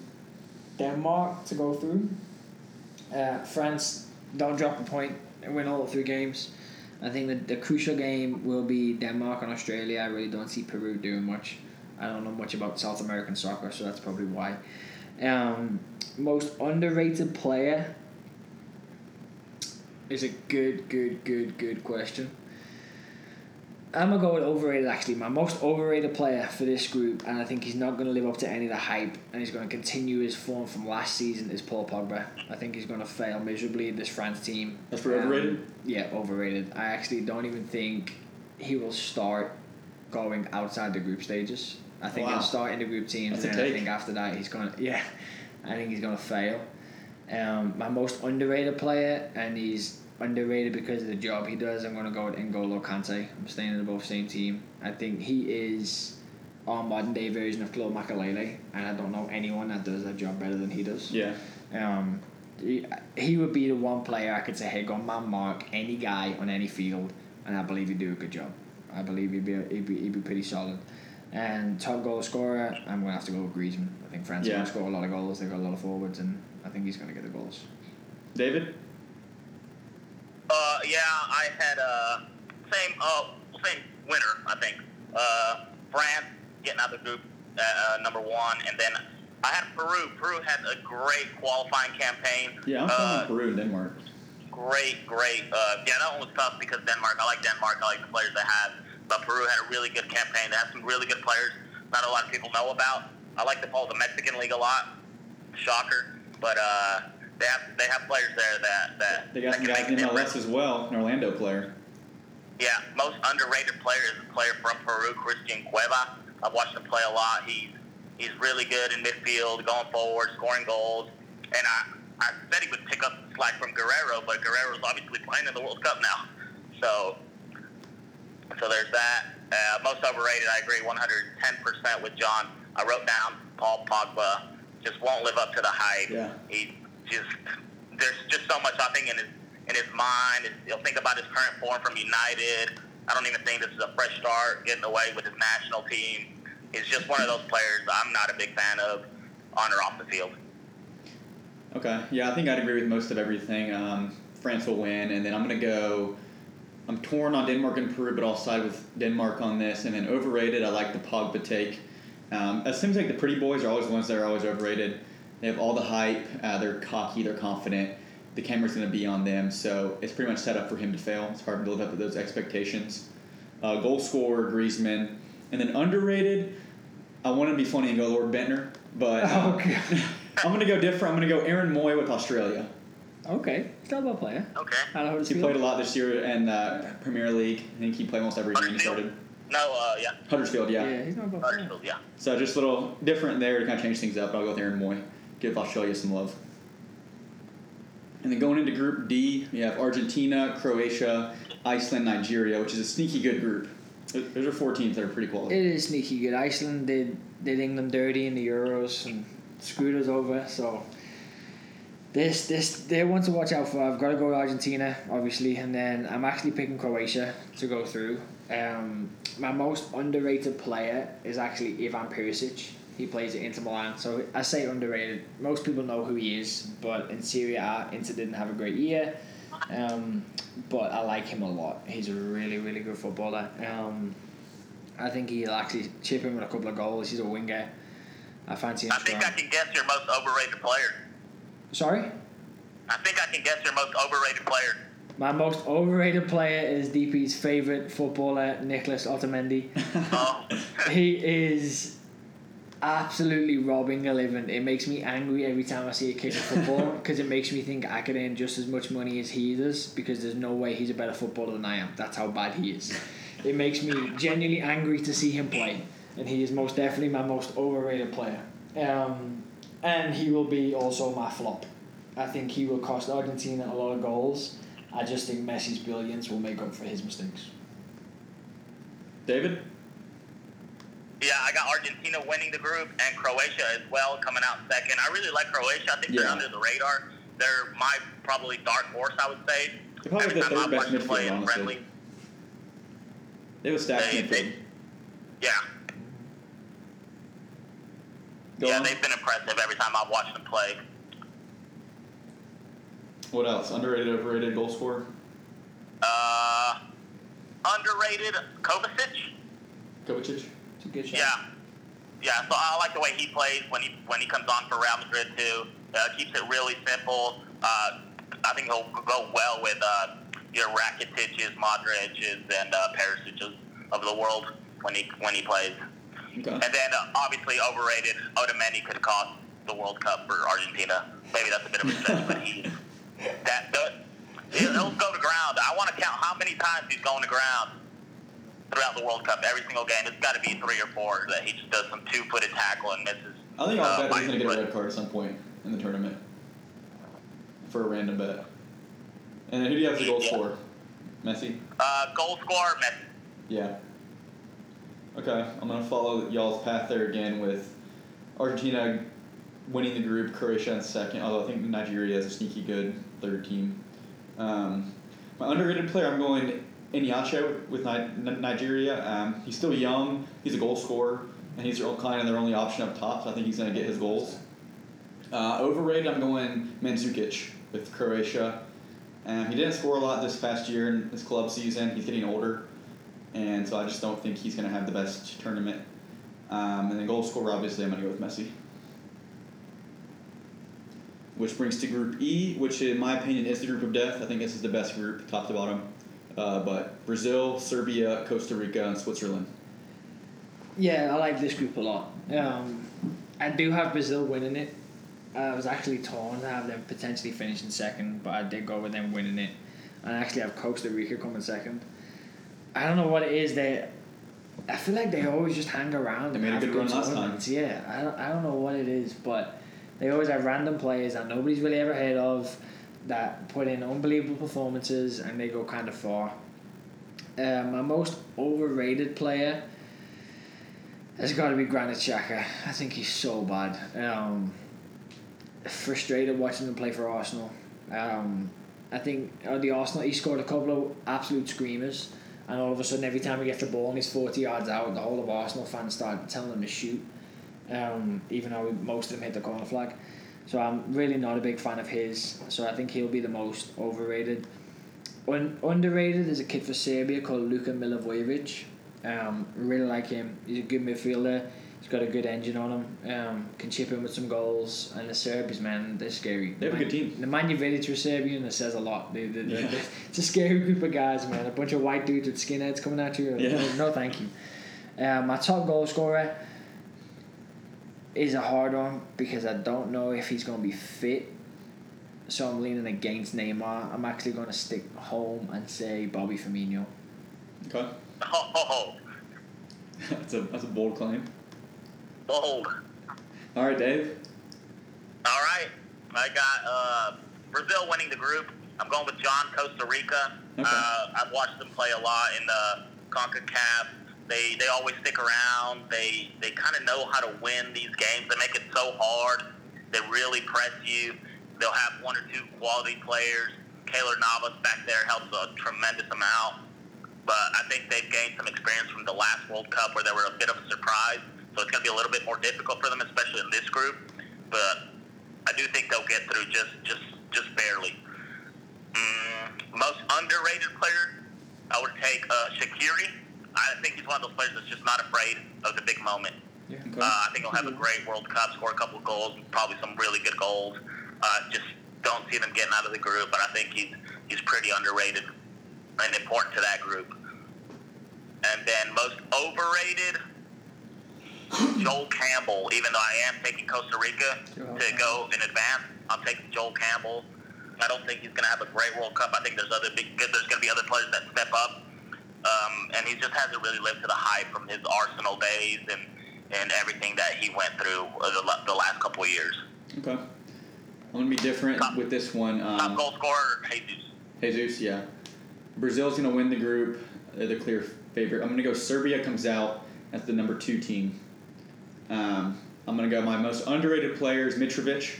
Denmark to go through. Uh, France don't drop a point and win all three games. I think that the crucial game will be Denmark and Australia. I really don't see Peru doing much. I don't know much about South American soccer, so that's probably why. Um, most underrated player is a good, good, good, good question. I'm gonna go with overrated. Actually, my most overrated player for this group, and I think he's not gonna live up to any of the hype, and he's gonna continue his form from last season. Is Paul Pogba? I think he's gonna fail miserably in this France team. That's for overrated? Yeah, overrated. I actually don't even think he will start going outside the group stages. I think Wow. he'll start in the group teams, That's and then I think after that he's gonna <laughs> yeah, I think he's gonna fail. Um, my most underrated player, and he's underrated because of the job he does. I'm gonna go with N'Golo Kante. I'm staying in the both same team. I think he is our modern day version of Claude Makelele, and I don't know anyone that does that job better than he does. Yeah. Um, he, he would be the one player I could say, hey, go man mark any guy on any field, and I believe he'd do a good job. I believe he'd be he'd be, he'd be pretty solid. And top goal scorer, I'm gonna have to go with Griezmann. I think France are gonna score a lot of goals. They've got a lot of forwards, and I think he's gonna get the goals. David? Uh, yeah, I had uh same uh same winner. I think uh France getting out of the group uh, uh, number one, and then I had Peru. Peru had a great qualifying campaign. Yeah, I'm uh, Peru and Denmark. great, great. Uh, yeah, that one was tough because Denmark. I like Denmark. I like the players they have. But Peru had a really good campaign. They have some really good players. Not a lot of people know about. I like to follow the Mexican league a lot. Shocker, but uh, they have they have players there that that They got that some guys in. MLS as well, an Orlando player. Yeah, most underrated player is a player from Peru, Christian Cueva. I've watched him play a lot. He's he's really good in midfield, going forward, scoring goals. And I I said he would pick up the slack from Guerrero, but Guerrero's obviously playing in the World Cup now. So so there's that. Uh, most overrated, I agree, 110% with John. I wrote down Paul Pogba just won't live up to the hype. Yeah. He just there's just so much I think in his in his mind. He'll think about his current form from United. I don't even think this is a fresh start, getting away with his national team. He's just one of those players I'm not a big fan of on or off the field. Okay, yeah, I think I'd agree with most of everything. Um, France will win, and then I'm gonna go. I'm torn on Denmark and Peru, but I'll side with Denmark on this. And then overrated, I like the Pogba take. Um, it seems like the pretty boys are always the ones that are always overrated. They have all the hype. Uh, they're cocky. They're confident. The camera's gonna be on them, so it's pretty much set up for him to fail. It's hard to live up to those expectations. Uh, goal scorer Griezmann, and then underrated. I want to be funny and go Lord Bendtner, but <laughs> uh, Okay. <laughs> I'm gonna go different. I'm gonna go Aaron Mooy with Australia. Okay, he's not a bad player. Okay. I don't know He played a lot this year in uh, Premier League. I think he played almost every game he started. No, uh, yeah. Huddersfield, yeah. Yeah, he's not a bad player. Huddersfield, yeah. So just a little different there to kind of change things up. But I'll go with Aaron Mooy. Give Australia some love. And then going into Group D, we have Argentina, Croatia, Iceland, Nigeria, which is a sneaky good group. Those are four teams that are pretty quality. It is sneaky good. Iceland did did England dirty in the Euros and screwed us over. So this this they're one to watch out for. I've got to go Argentina, obviously, and then I'm actually picking Croatia to go through. Um, my most underrated player is actually Ivan Perisic. He plays at Inter Milan, so I say underrated. Most people know who he is, but in Serie A, Inter didn't have a great year. Um, but I like him a lot. He's a really, really good footballer. Um, I think he'll actually chip in with a couple of goals. He's a winger. I fancy him I think strong. I can guess your most overrated player. Sorry? I think I can guess your most overrated player. My most overrated player is DP's favourite footballer, Nicholas Otamendi. Oh, <laughs> he is absolutely robbing a living. It makes me angry every time I see a kick of football <laughs> because it makes me think I could earn just as much money as he does because there's no way he's a better footballer than I am. That's how bad he is. It makes me genuinely angry to see him play. and he is most definitely my most overrated player. Um, and he will be also my flop. I think he will cost Argentina a lot of goals. I just think Messi's brilliance will make up for his mistakes. David? Yeah, I got Argentina winning the group and Croatia as well coming out second. I really like Croatia. I think they're under the radar. They're my probably dark horse, I would say. They're probably Every the time third best watched play midfield, in honestly. friendly, They have a stacked They- midfield. they- yeah, Go yeah, on. they've been impressive every time I've watched them play. What else? Underrated, overrated goal scorer? Uh, underrated Kovacic. Kovacic? It's a good shot. Yeah, yeah. So I like the way he plays when he when he comes on for Real Madrid too. Uh, keeps it really simple. Uh, I think he'll go well with uh, your Rakitiches, Modric's, and uh, Perisic's of the world when he when he plays. Okay. And then uh, obviously overrated Otamendi could cost the World Cup for Argentina. Maybe that's a bit of a stretch, but he <laughs> that he'll go to ground. I want to count how many times he's going to ground throughout the World Cup. Every single game, it's got to be three or four that he just does some two-footed tackle and misses. I think I'll uh, he's going to get a red card at some point in the tournament. For a random bet. And who do you have the goal Yeah. scorer? Messi? Uh, goal scorer, Messi. Yeah. Okay, I'm gonna follow y'all's path there again with Argentina winning the group, Croatia in second. Although I think Nigeria is a sneaky good third team. Um, my underrated player, I'm going Iheanacho with Nigeria. Um, he's still young. He's a goal scorer, and he's kind of their only option up top. So I think he's gonna get his goals. Uh, overrated, I'm going Mandzukic with Croatia. Um, he didn't score a lot this past year in his club season. He's getting older, and so I just don't think he's going to have the best tournament. Um, and then goal scorer, obviously, I'm going to go with Messi. Which brings to Group E, which in my opinion is the group of death. I think this is the best group, top to bottom. Uh, but Brazil, Serbia, Costa Rica, and Switzerland. Yeah, I like this group a lot. Um, I do have Brazil winning it. I was actually torn to have them potentially finishing second, but I did go with them winning it. And I actually have Costa Rica coming second. I don't know what it is that I feel like they always just hang around. They made a good run last time. Yeah, I don't, I don't know what it is, but they always have random players that nobody's really ever heard of that put in unbelievable performances and they go kind of far. Um, my most overrated player has got to be Granit Xhaka. I think he's so bad. Um, frustrated watching him play for Arsenal. Um, I think on the Arsenal, he scored a couple of absolute screamers, and all of a sudden, every time he gets the ball and he's 40 yards out, the whole of Arsenal fans start telling him to shoot, um, even though most of them hit the corner flag. So I'm really not a big fan of his. So I think he'll be the most overrated. Un- underrated is a kid for Serbia called Luka Milivojevic. Um, really like him. He's a good midfielder. He's got a good engine on him. Um, can chip in with some goals. And the Serbs, man, they're scary. They have a good team. Nemanja Vidic were Serbian. That says a lot. They, they, they- Yeah. they- it's a scary group of guys, man. A bunch of white dudes with skinheads coming at you. Yeah. No, no, thank you. Um, my top goal scorer is a hard one because I don't know if he's going to be fit. So I'm leaning against Neymar. I'm actually going to stick home and say Bobby Firmino. Okay. <laughs> <laughs> That's, a, that's a bold claim. Bold. All right, Dave. All right, I got uh, Brazil winning the group. I'm going with John, Costa Rica. Okay. Uh, I've watched them play a lot in the Concacaf. They they always stick around. They they kind of know how to win these games. They make it so hard. They really press you. They'll have one or two quality players. Keylor Navas back there helps a tremendous amount. But I think they've gained some experience from the last World Cup where they were a bit of a surprise. So it's going to be a little bit more difficult for them, especially in this group. But I do think they'll get through just just just barely. Mm, most underrated player, I would take uh, Shaqiri. I think he's one of those players that's just not afraid of the big moment. Yeah. Uh, I think he'll have a great World Cup, score a couple of goals, probably some really good goals. Uh, just don't see them getting out of the group, but I think he's he's pretty underrated and important to that group. And then most overrated, Joel Campbell. Even though I am taking Costa Rica to go in advance, I'm taking Joel Campbell. I don't think he's going to have a great World Cup. I think there's other big, there's going to be other players that step up. um, and he just hasn't really lived to the hype from his Arsenal days and and everything that he went through uh, the, the last couple of years. Okay. I'm gonna be different Top- with this one. Top Um, goal scorer, Jesus. Jesus, yeah. Brazil's gonna win the group. They're the clear favorite. I'm gonna go. Serbia comes out as the number two team. Um, I'm gonna go. My most underrated player is Mitrovic,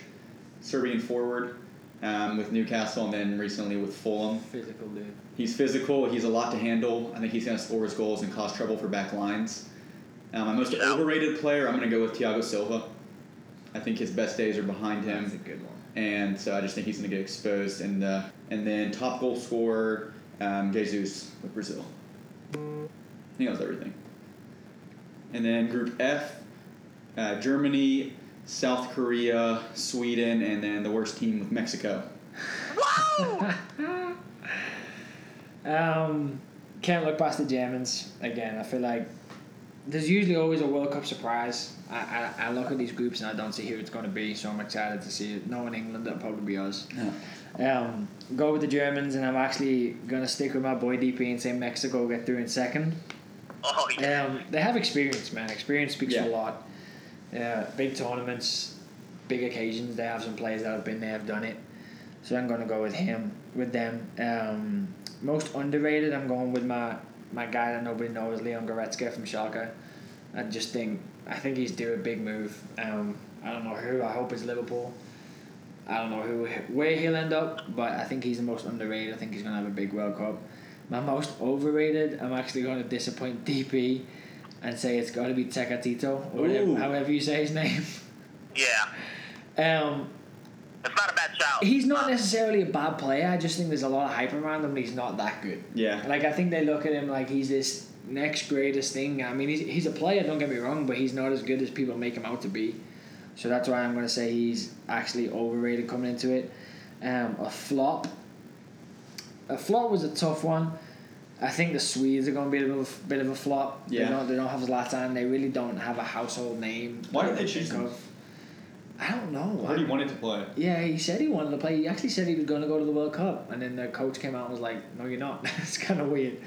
Serbian forward, um, with Newcastle, and then recently with Fulham. Physical dude. He's physical. He's a lot to handle. I think he's gonna score his goals and cause trouble for back lines. Um, my most Yeah. overrated player, I'm gonna go with Thiago Silva. I think his best days are behind him That's a good one. and so I just think he's going to get exposed. And uh, and then top goal scorer, um, Jesus with Brazil. I think that was everything. And then Group F, uh, Germany, South Korea, Sweden, and then the worst team with Mexico. Wow! <laughs> Um, can't look past the Germans again. I feel like there's usually always a World Cup surprise. I, I, I look at these groups and I don't see who it's going to be, so I'm excited to see it. Knowing England, it'll probably be us. Um, go with the Germans, and I'm actually going to stick with my boy DP and say Mexico get through in second. oh yeah. Um, they have experience, man. Experience speaks Yeah. a lot. Yeah, big tournaments, big occasions. They have some players that have been there, have done it. So I'm going to go with him, with them. Um, most underrated, I'm going with my my guy that nobody knows, Leon Goretzka from Schalke. I just think I think he's due a big move. Um, I don't know who. I hope it's Liverpool. I don't know who where he'll end up, but I think he's the most underrated. I think he's going to have a big World Cup. My most overrated, I'm actually going to disappoint DP and say it's got to be Tecatito, or whatever, however you say his name. Yeah. Um, It's not a bad shout. he's not necessarily a bad player. I just think there's a lot of hype around him. and He's not that good. Yeah. Like I think they look at him like he's this next greatest thing. I mean, he's, he's a player. Don't get me wrong, but he's not as good as people make him out to be. So that's why I'm going to say he's actually overrated coming into it. Um, a flop. A flop was a tough one. I think the Swedes are going to be a bit of a, bit of a flop. Yeah. They don't, they don't have Zlatan. They really don't have a household name. Why did they I choose think him? I don't know. I heard he wanted to play. Yeah, he said he wanted to play. He actually said he was going to go to the World Cup, and then the coach came out and was like, "No, you're not." it's kind of weird.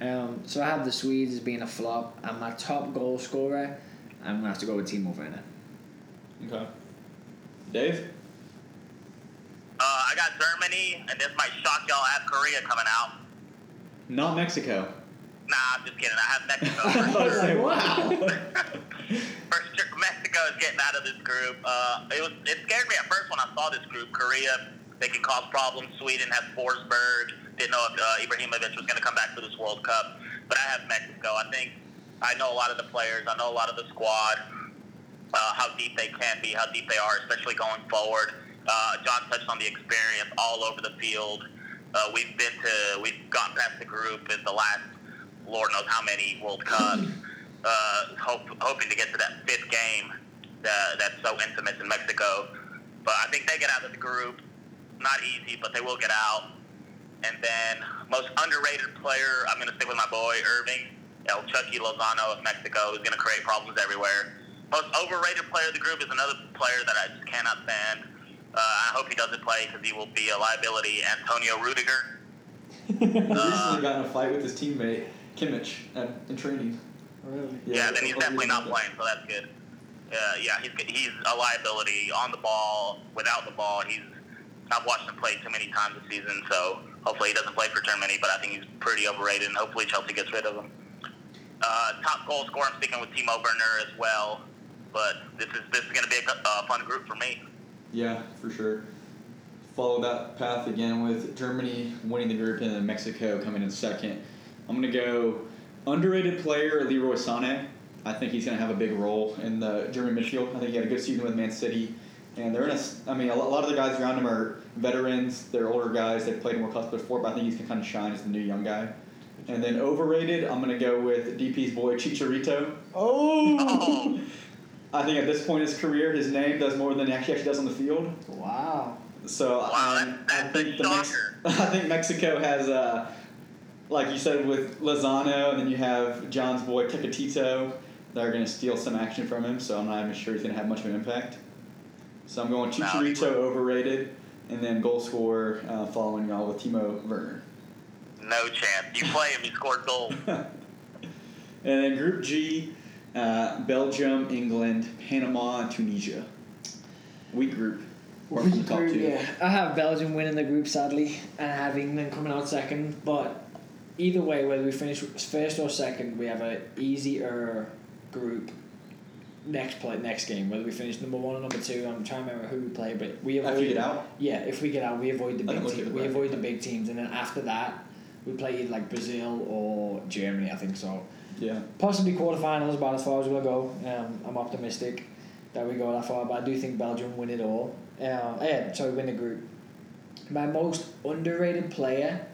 Um, so I have the Swedes as being a flop, and my top goal scorer, I'm gonna have to go with Timo Werner. Okay. Dave? Uh, I got Germany, and this might shock y'all. I have Korea coming out. Not Mexico. Nah, I'm just kidding. I have <laughs> I Mexico. was about to say, wow. first, Mexico is getting out of this group. Uh, it was it scared me at first when I saw this group. Korea, they can cause problems. Sweden has Forsberg. Didn't know if uh, Ibrahimovic was going to come back for this World Cup. But I have Mexico. I think I know a lot of the players. I know a lot of the squad. Uh, how deep they can be, how deep they are, especially going forward. Uh, John touched on the experience all over the field. Uh, we've been to, we've gotten past the group in the last, Lord knows how many World Cups. Uh, hope, hoping to get to that fifth game that, that's so infamous in Mexico. But I think they get out of the group. Not easy, but they will get out. And then most underrated player, I'm going to stick with my boy Hirving, El Chucky Lozano of Mexico, who's going to create problems everywhere. Most overrated player of the group is another player that I just cannot stand. Uh, I hope he doesn't play because he will be a liability. Antonio Rudiger. <laughs> recently got in a fight with his teammate, Kimmich, at, in training. Really? Yeah, then he's definitely not playing, so that's good. Uh, yeah, he's he's a liability on the ball, without the ball. He's I've watched him play too many times this season, so hopefully he doesn't play for Germany. But I think he's pretty overrated, and hopefully Chelsea gets rid of him. Uh, top goal scorer, I'm sticking with Timo Werner as well. But this is this is going to be a uh, fun group for me. Yeah, for sure. Follow that path again with Germany winning the group and then Mexico coming in second. I'm gonna go underrated player Leroy Sané. I think he's gonna have a big role in the German midfield. I think he had a good season with Man City, and they're in a. I mean, a lot of the guys around him are veterans. They're older guys. They've played more clubs before, but I think he's gonna kind of shine as the new young guy. And then overrated, I'm gonna go with DP's boy Chicharito. Oh. <laughs> I think at this point in his career, his name does more than he actually actually does on the field. Wow. So Wow, um, that's- I think the Mex- <laughs> I think Mexico has, uh, like you said, with Lozano, and then you have John's boy Tecatito. They're going to steal some action from him, so I'm not even sure he's going to have much of an impact. So I'm going No, Chicharito overrated, and then goal scorer uh, following y'all with Timo Werner. No, No chance. You play him, he scores goals. <laughs> and then Group G, uh, Belgium, England, Panama, Tunisia. We group. Apart from the top two. yeah. I have Belgium winning the group sadly, and I have England coming out second. But either way, whether we finish first or second, we have an easier group next play next game. Whether we finish number one or number two, I'm trying to remember who we play, but we avoid. After you get out, Yeah, if we get out, we avoid the big don't look at team, we avoid the big teams, and then after that, we play either like Brazil or Germany. I think so. Yeah. Possibly quarterfinals, about as far as we'll go. Um, I'm optimistic that we go that far, but I do think Belgium win it all. Uh, yeah, sorry, win the group. My most underrated player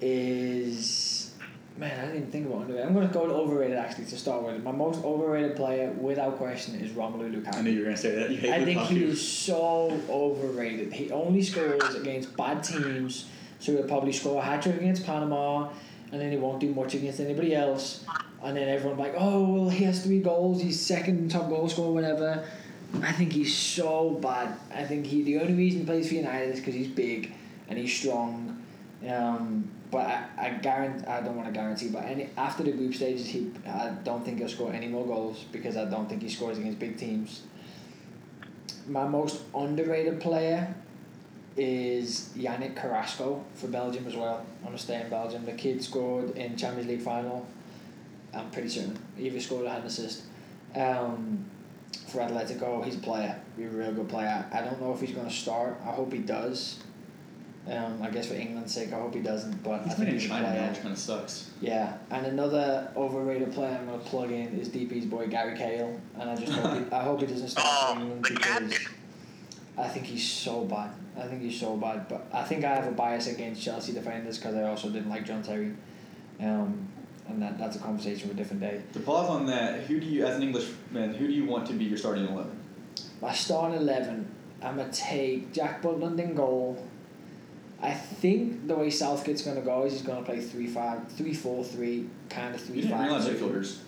is man. I didn't even think about underrated. I'm going to go to overrated actually to start with. My most overrated player, without question, is Romelu Lukaku. I knew you were gonna say that. You hate I think he is so overrated. He only scores against bad teams, so he'll probably score a hat trick against Panama, and then he won't do much against anybody else. And then everyone like, oh well, he has three goals. He's second top goal scorer, whatever. I think he's so bad. I think he the only reason he plays for United is because he's big and he's strong. Um, but I, I guarantee I don't want to guarantee, but any after the group stages, he I don't think he'll score any more goals because I don't think he scores against big teams. My most underrated player is Yannick Carrasco for Belgium as well. I'm gonna stay in Belgium. The kid scored in Champions League final. I'm pretty certain he either scored or had an assist. Um, for Atletico, he's a player. He's a real good player. I don't know if he's gonna start. I hope he does. Um, I guess for England's sake, I hope he doesn't. But He's I been think in he's a China now, player. which kind of sucks. Yeah, and another overrated player I'm gonna plug in is DP's boy Gary Cahill, and I just hope he, I hope he doesn't start for <laughs> Oh, England because. I think he's so bad. I think he's so bad, but I think I have a bias against Chelsea defenders because I also didn't like John Terry, um, and that that's a conversation for a different day. To pause on that, who do you, as an Englishman, who do you want to be your starting eleven? My starting eleven, I'm gonna take Jack Butland in goal. I think the way Southgate's gonna go is he's gonna play three five, three four three, kind of three You didn't five. realize midfielders.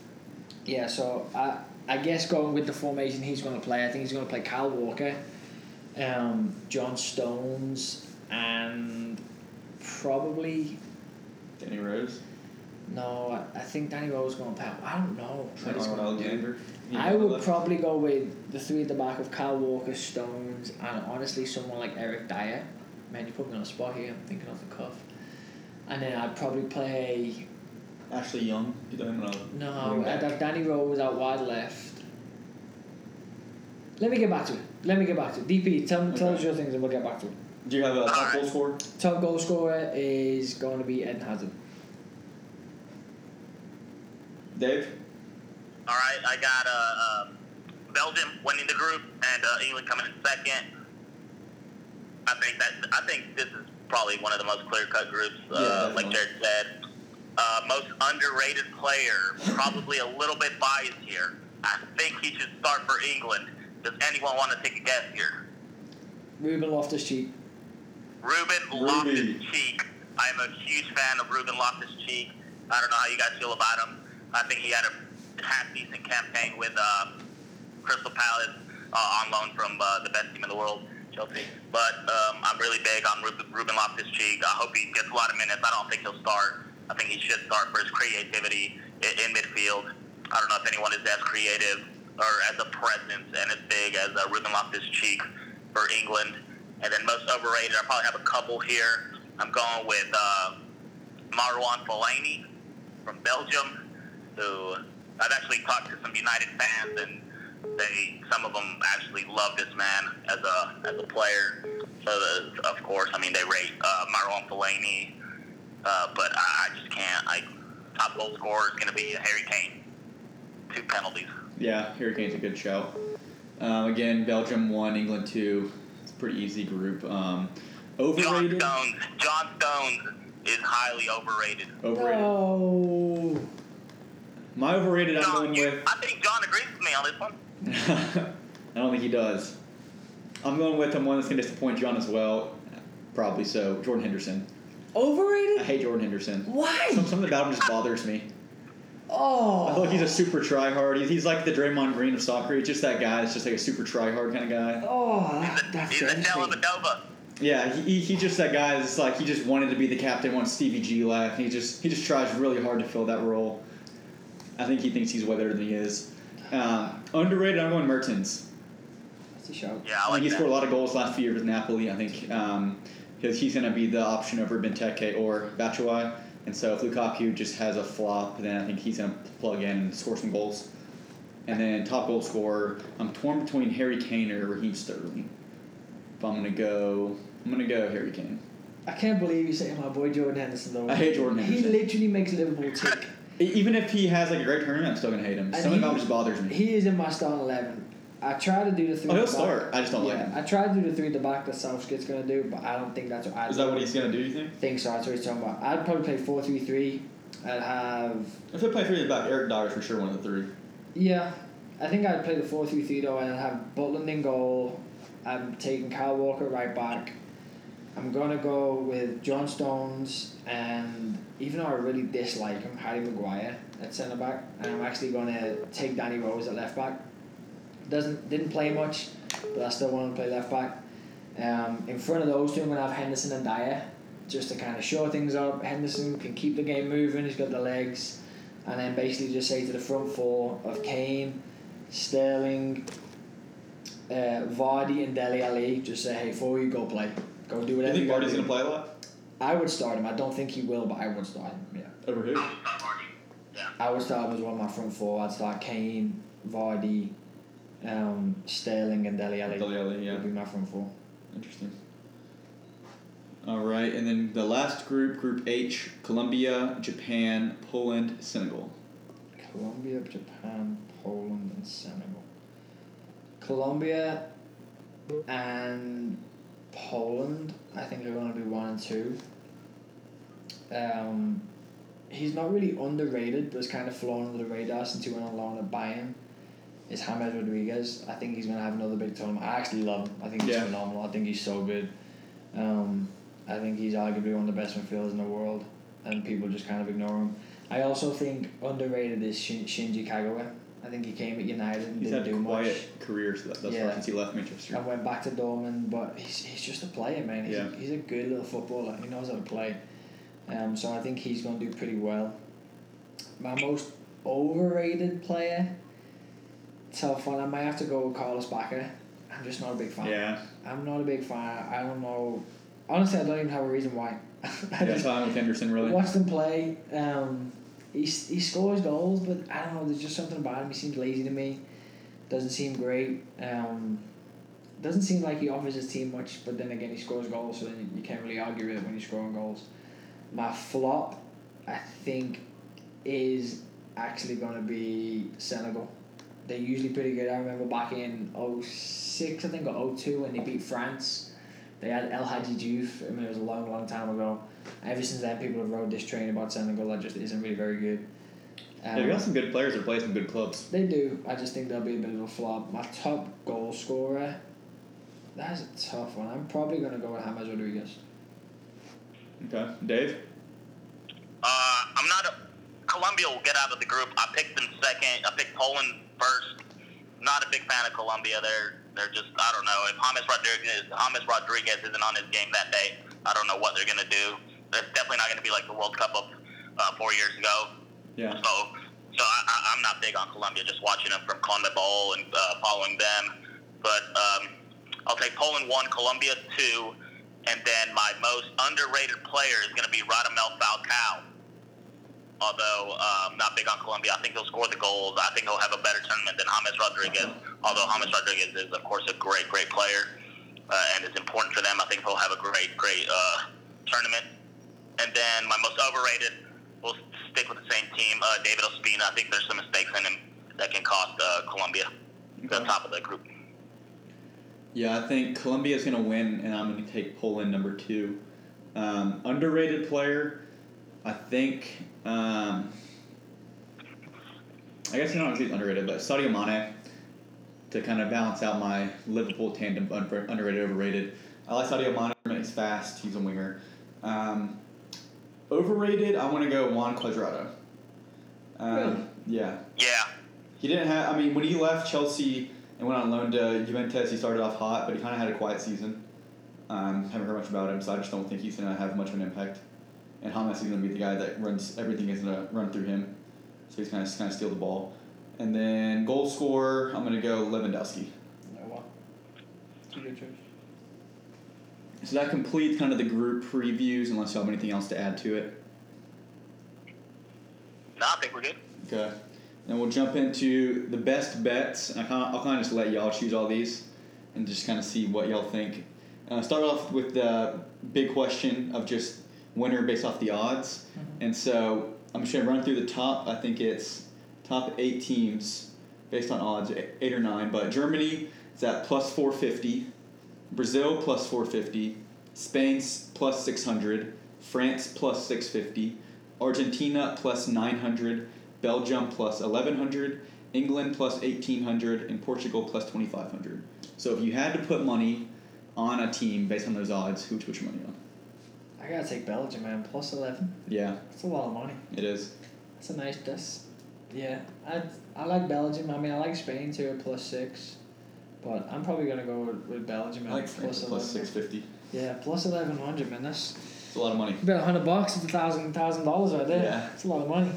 Yeah, so I I guess going with the formation he's going to play, I think he's going to play Kyle Walker, um, John Stones, and probably Danny Rose, no. I, I think Danny Rose is going to play. I don't know. what Trent he's Arnold gonna do. I would probably go with the three at the back of Kyle Walker, Stones, and honestly someone like Eric Dier. Man, you put me on the spot here. I'm thinking off the cuff. And then I'd probably play Ashley Young. You don't know. No, I'd have Danny Rose out wide left. Let me get back to it. Let me get back to it. DP, tell, tell us your things and we'll get back to it. Do you have a top Alright. goal scorer? Top goal scorer is going to be Eden Hazard. Dave. All right, I got uh, uh, Belgium winning the group and uh, England coming in second. I think that I think this is probably one of the most clear cut groups, Yeah, uh, like definitely. Jared said. Uh, most underrated player, probably a little bit biased here. I think he should start for England. Does anyone want to take a guess here? Ruben Loftus Cheek. Ruben Ruby. Loftus Cheek. I am a huge fan of Ruben Loftus Cheek. I don't know how you guys feel about him. I think he had a half decent campaign with uh, Crystal Palace uh, on loan from uh, the best team in the world, Chelsea. But um, I'm really big on Ruben, Ruben Loftus Cheek. I hope he gets a lot of minutes. I don't think he'll start. I think he should start for his creativity in, in midfield. I don't know if anyone is as creative or as a presence and as big as uh, Ruben Loftus Cheek for England. And then most overrated, I probably have a couple here. I'm going with uh, Marwan Fellaini from Belgium, who I've actually talked to some United fans, and they some of them actually love this man as a as a player. So the, of course, I mean they rate uh, Marwan Fellaini, uh, but I, I just can't. I top goal scorer is going to be Harry Kane. Two penalties. Yeah, Hurricane's a good show. Um, again, Belgium one, England two. It's a pretty easy group. Um, John overrated. Stones. John Stones is highly overrated. Overrated. No. My overrated, I'm going you- with. I think John agrees with me on this one. <laughs> I don't think he does. I'm going with him one that's going to disappoint John as well. Probably so. Jordan Henderson. Overrated. I hate Jordan Henderson. Why? Something about him just bothers me. Oh. I feel like he's a super tryhard. He's, he's like the Draymond Green of soccer. He's just that guy that's just like a super tryhard kind of guy. Oh, He's that, the, that's he's the devastating. Dellavedova. Yeah, he, he just that guy that's like he just wanted to be the captain once Stevie G left. He just he just tries really hard to fill that role. I think he thinks he's way better than he is. Um, underrated. I'm going Mertens. That's a shout. Yeah, I I think like he that. scored a lot of goals last few years with Napoli. I think um, he's, he's going to be the option over Benteke or Batshuayi. And so if Lukaku just has a flop, then I think he's going to plug in and score some goals. And then top goal scorer, I'm torn between Harry Kane or Raheem Sterling. If I'm going to go, I'm going to go Harry Kane. I can't believe you're saying oh, my boy Jordan Henderson though. I hate Jordan Henderson. He literally makes Liverpool tick. <laughs> Even if he has like a great tournament, I'm still going to hate him. And Something he- about him just bothers me. He is in my starting eleven. I try to do the three. Oh, he'll at start. I just don't like him. I tried to do the three at the back that Southgate's gonna do, but I don't think that's what I Is that what he's going to do, you think? think so. That's what he's talking about. I'd probably play four three three. I'd have If they play three at the back, Eric Dier's for sure one of the three. yeah. I think I'd play the four three three though, and I'd have Butland in goal. I'm taking Kyle Walker right back. I'm gonna go with John Stones and even though I really dislike him, Harry Maguire at centre back, and I'm actually gonna take Danny Rose at left back. Doesn't didn't play much, but I still want to play left back. Um, in front of those two, I'm gonna have Henderson and Dier, just to kind of show things up. Henderson can keep the game moving. He's got the legs, and then basically just say to the front four of Kane, Sterling, uh, Vardy, and Dele Alli, just say, hey, for you go play, go do whatever you think you Vardy's going to play a lot? I would start him. I don't think he will, but I would start him. Yeah. Over who? I would start Vardy. Yeah. I would start him as one of my front four. I'd start Kane, Vardy, um, Sterling, and Deli. Dele Alli, yeah. Would be my front four. Interesting. All right, and then the last group, Group H: Colombia, Japan, Poland, Senegal. Colombia, Japan, Poland, and Senegal. Colombia and Poland, I think, are going to be one and two. Um, he's not really underrated, but it's kind of flown under the radar since he went on loan at Bayern. Is James Rodriguez? I think he's going to have another big tournament. I actually love him. I think he's Yeah. phenomenal. I think he's so good. Um, I think he's arguably one of the best midfielders in the world, and people just kind of ignore him. I also think underrated is Shin- Shinji Kagawa. I think he came at United and He's didn't do a quiet much. career so that, thus Yeah. since he left Manchester. And went back to Dortmund, but he's, he's just a player, man. He's, Yeah. he's a good little footballer. He knows how to play. Um, so I think he's going to do pretty well. My most overrated player, tough one. I might have to go with Carlos Bacca. I'm just not a big fan. Yeah, I'm not a big fan. I don't know. Honestly, I don't even have a reason why. <laughs> I yeah, just time with Henderson really. watched him play. Um, he, he scores goals, but I don't know. There's just something about him. He seems lazy to me. Doesn't seem great. Um, doesn't seem like he offers his team much. But then again, he scores goals, so then you can't really argue with it when you're scoring goals. My flop, I think, is actually going to be Senegal. They're usually pretty good. I remember back in 06, I think, or 02, when they beat France. They had El Hadji Diouf. I mean, it was a long, long time ago. Ever since then, people have rode this train about Senegal that just isn't really very good. yeah, they got some good players that play some good clubs. They do. I just think they'll be a bit of a flop. My top goal scorer, that's a tough one. I'm probably going to go with James Rodriguez. Okay, Dave. Uh, I'm not. A, Colombia will get out of the group. I picked them second. I picked Poland first. Not a big fan of Colombia. They're they're just I don't know. If James Rodriguez James Rodriguez isn't on his game that day, I don't know what they're gonna do. It's definitely not gonna be like the World Cup of uh, four years ago. Yeah. So, so I, I'm not big on Colombia. Just watching them from CONMEBOL and uh, following them. But um, I'll take Poland one, Colombia two, and then my most underrated player is going to be Radamel Falcao. Although um, not big on Colombia, I think he'll score the goals. I think he'll have a better tournament than James Rodriguez. Although James Rodriguez is, of course, a great, great player, uh, and it's important for them. I think he'll have a great, great uh, tournament. And then my most overrated, we'll stick with the same team, uh, David Ospina. I think there's some mistakes in him that can cost uh, Colombia the top of the group. Yeah, I think Colombia is going to win, and I'm going to take Poland number two. Um, underrated player, I think. Um, I guess you don't know if he's underrated, but Sadio Mane to kind of balance out my Liverpool tandem underrated overrated. I like Sadio Mane. He's fast. He's a winger. Um, overrated. I want to go Juan Cuadrado. Um, Really? Yeah. Yeah, He didn't have. I mean, when he left Chelsea and went on loan to Juventus, he started off hot, but he kind of had a quiet season. Um, haven't heard much about him, so I just don't think he's gonna have much of an impact. And James is gonna be the guy that runs everything is gonna run through him, so he's gonna kind of steal the ball. And then goal scorer, I'm gonna go Lewandowski. No what? It's a good choice. So that completes kind of the group previews, unless you have anything else to add to it. No, I think we're good. Okay. And we'll jump into the best bets. And I kinda, I'll kind of just let y'all choose all these and just kind of see what y'all think. Uh, start off with the big question of just winner based off the odds. Mm-hmm. And so I'm just going to run through the top. I think it's top eight teams based on odds, eight or nine. But Germany is at plus 450, Brazil plus 450, Spain's plus 600, France plus 650, Argentina plus 900, Belgium plus 1100, England plus 1800, and Portugal plus 2500. So if you had to put money on a team based on those odds, who would you put your money on? I gotta take Belgium, man. Plus eleven. Yeah, That's a lot of money. it is. That's a nice. That's yeah. I I like Belgium. I mean, I like Spain too at plus six, but I'm probably gonna go with, with Belgium I at like France plus 11. 650. Yeah, plus eleven hundred, man. That's It's a lot of money. about a hundred bucks. It's a thousand thousand dollars right there. Yeah. It's a lot of money.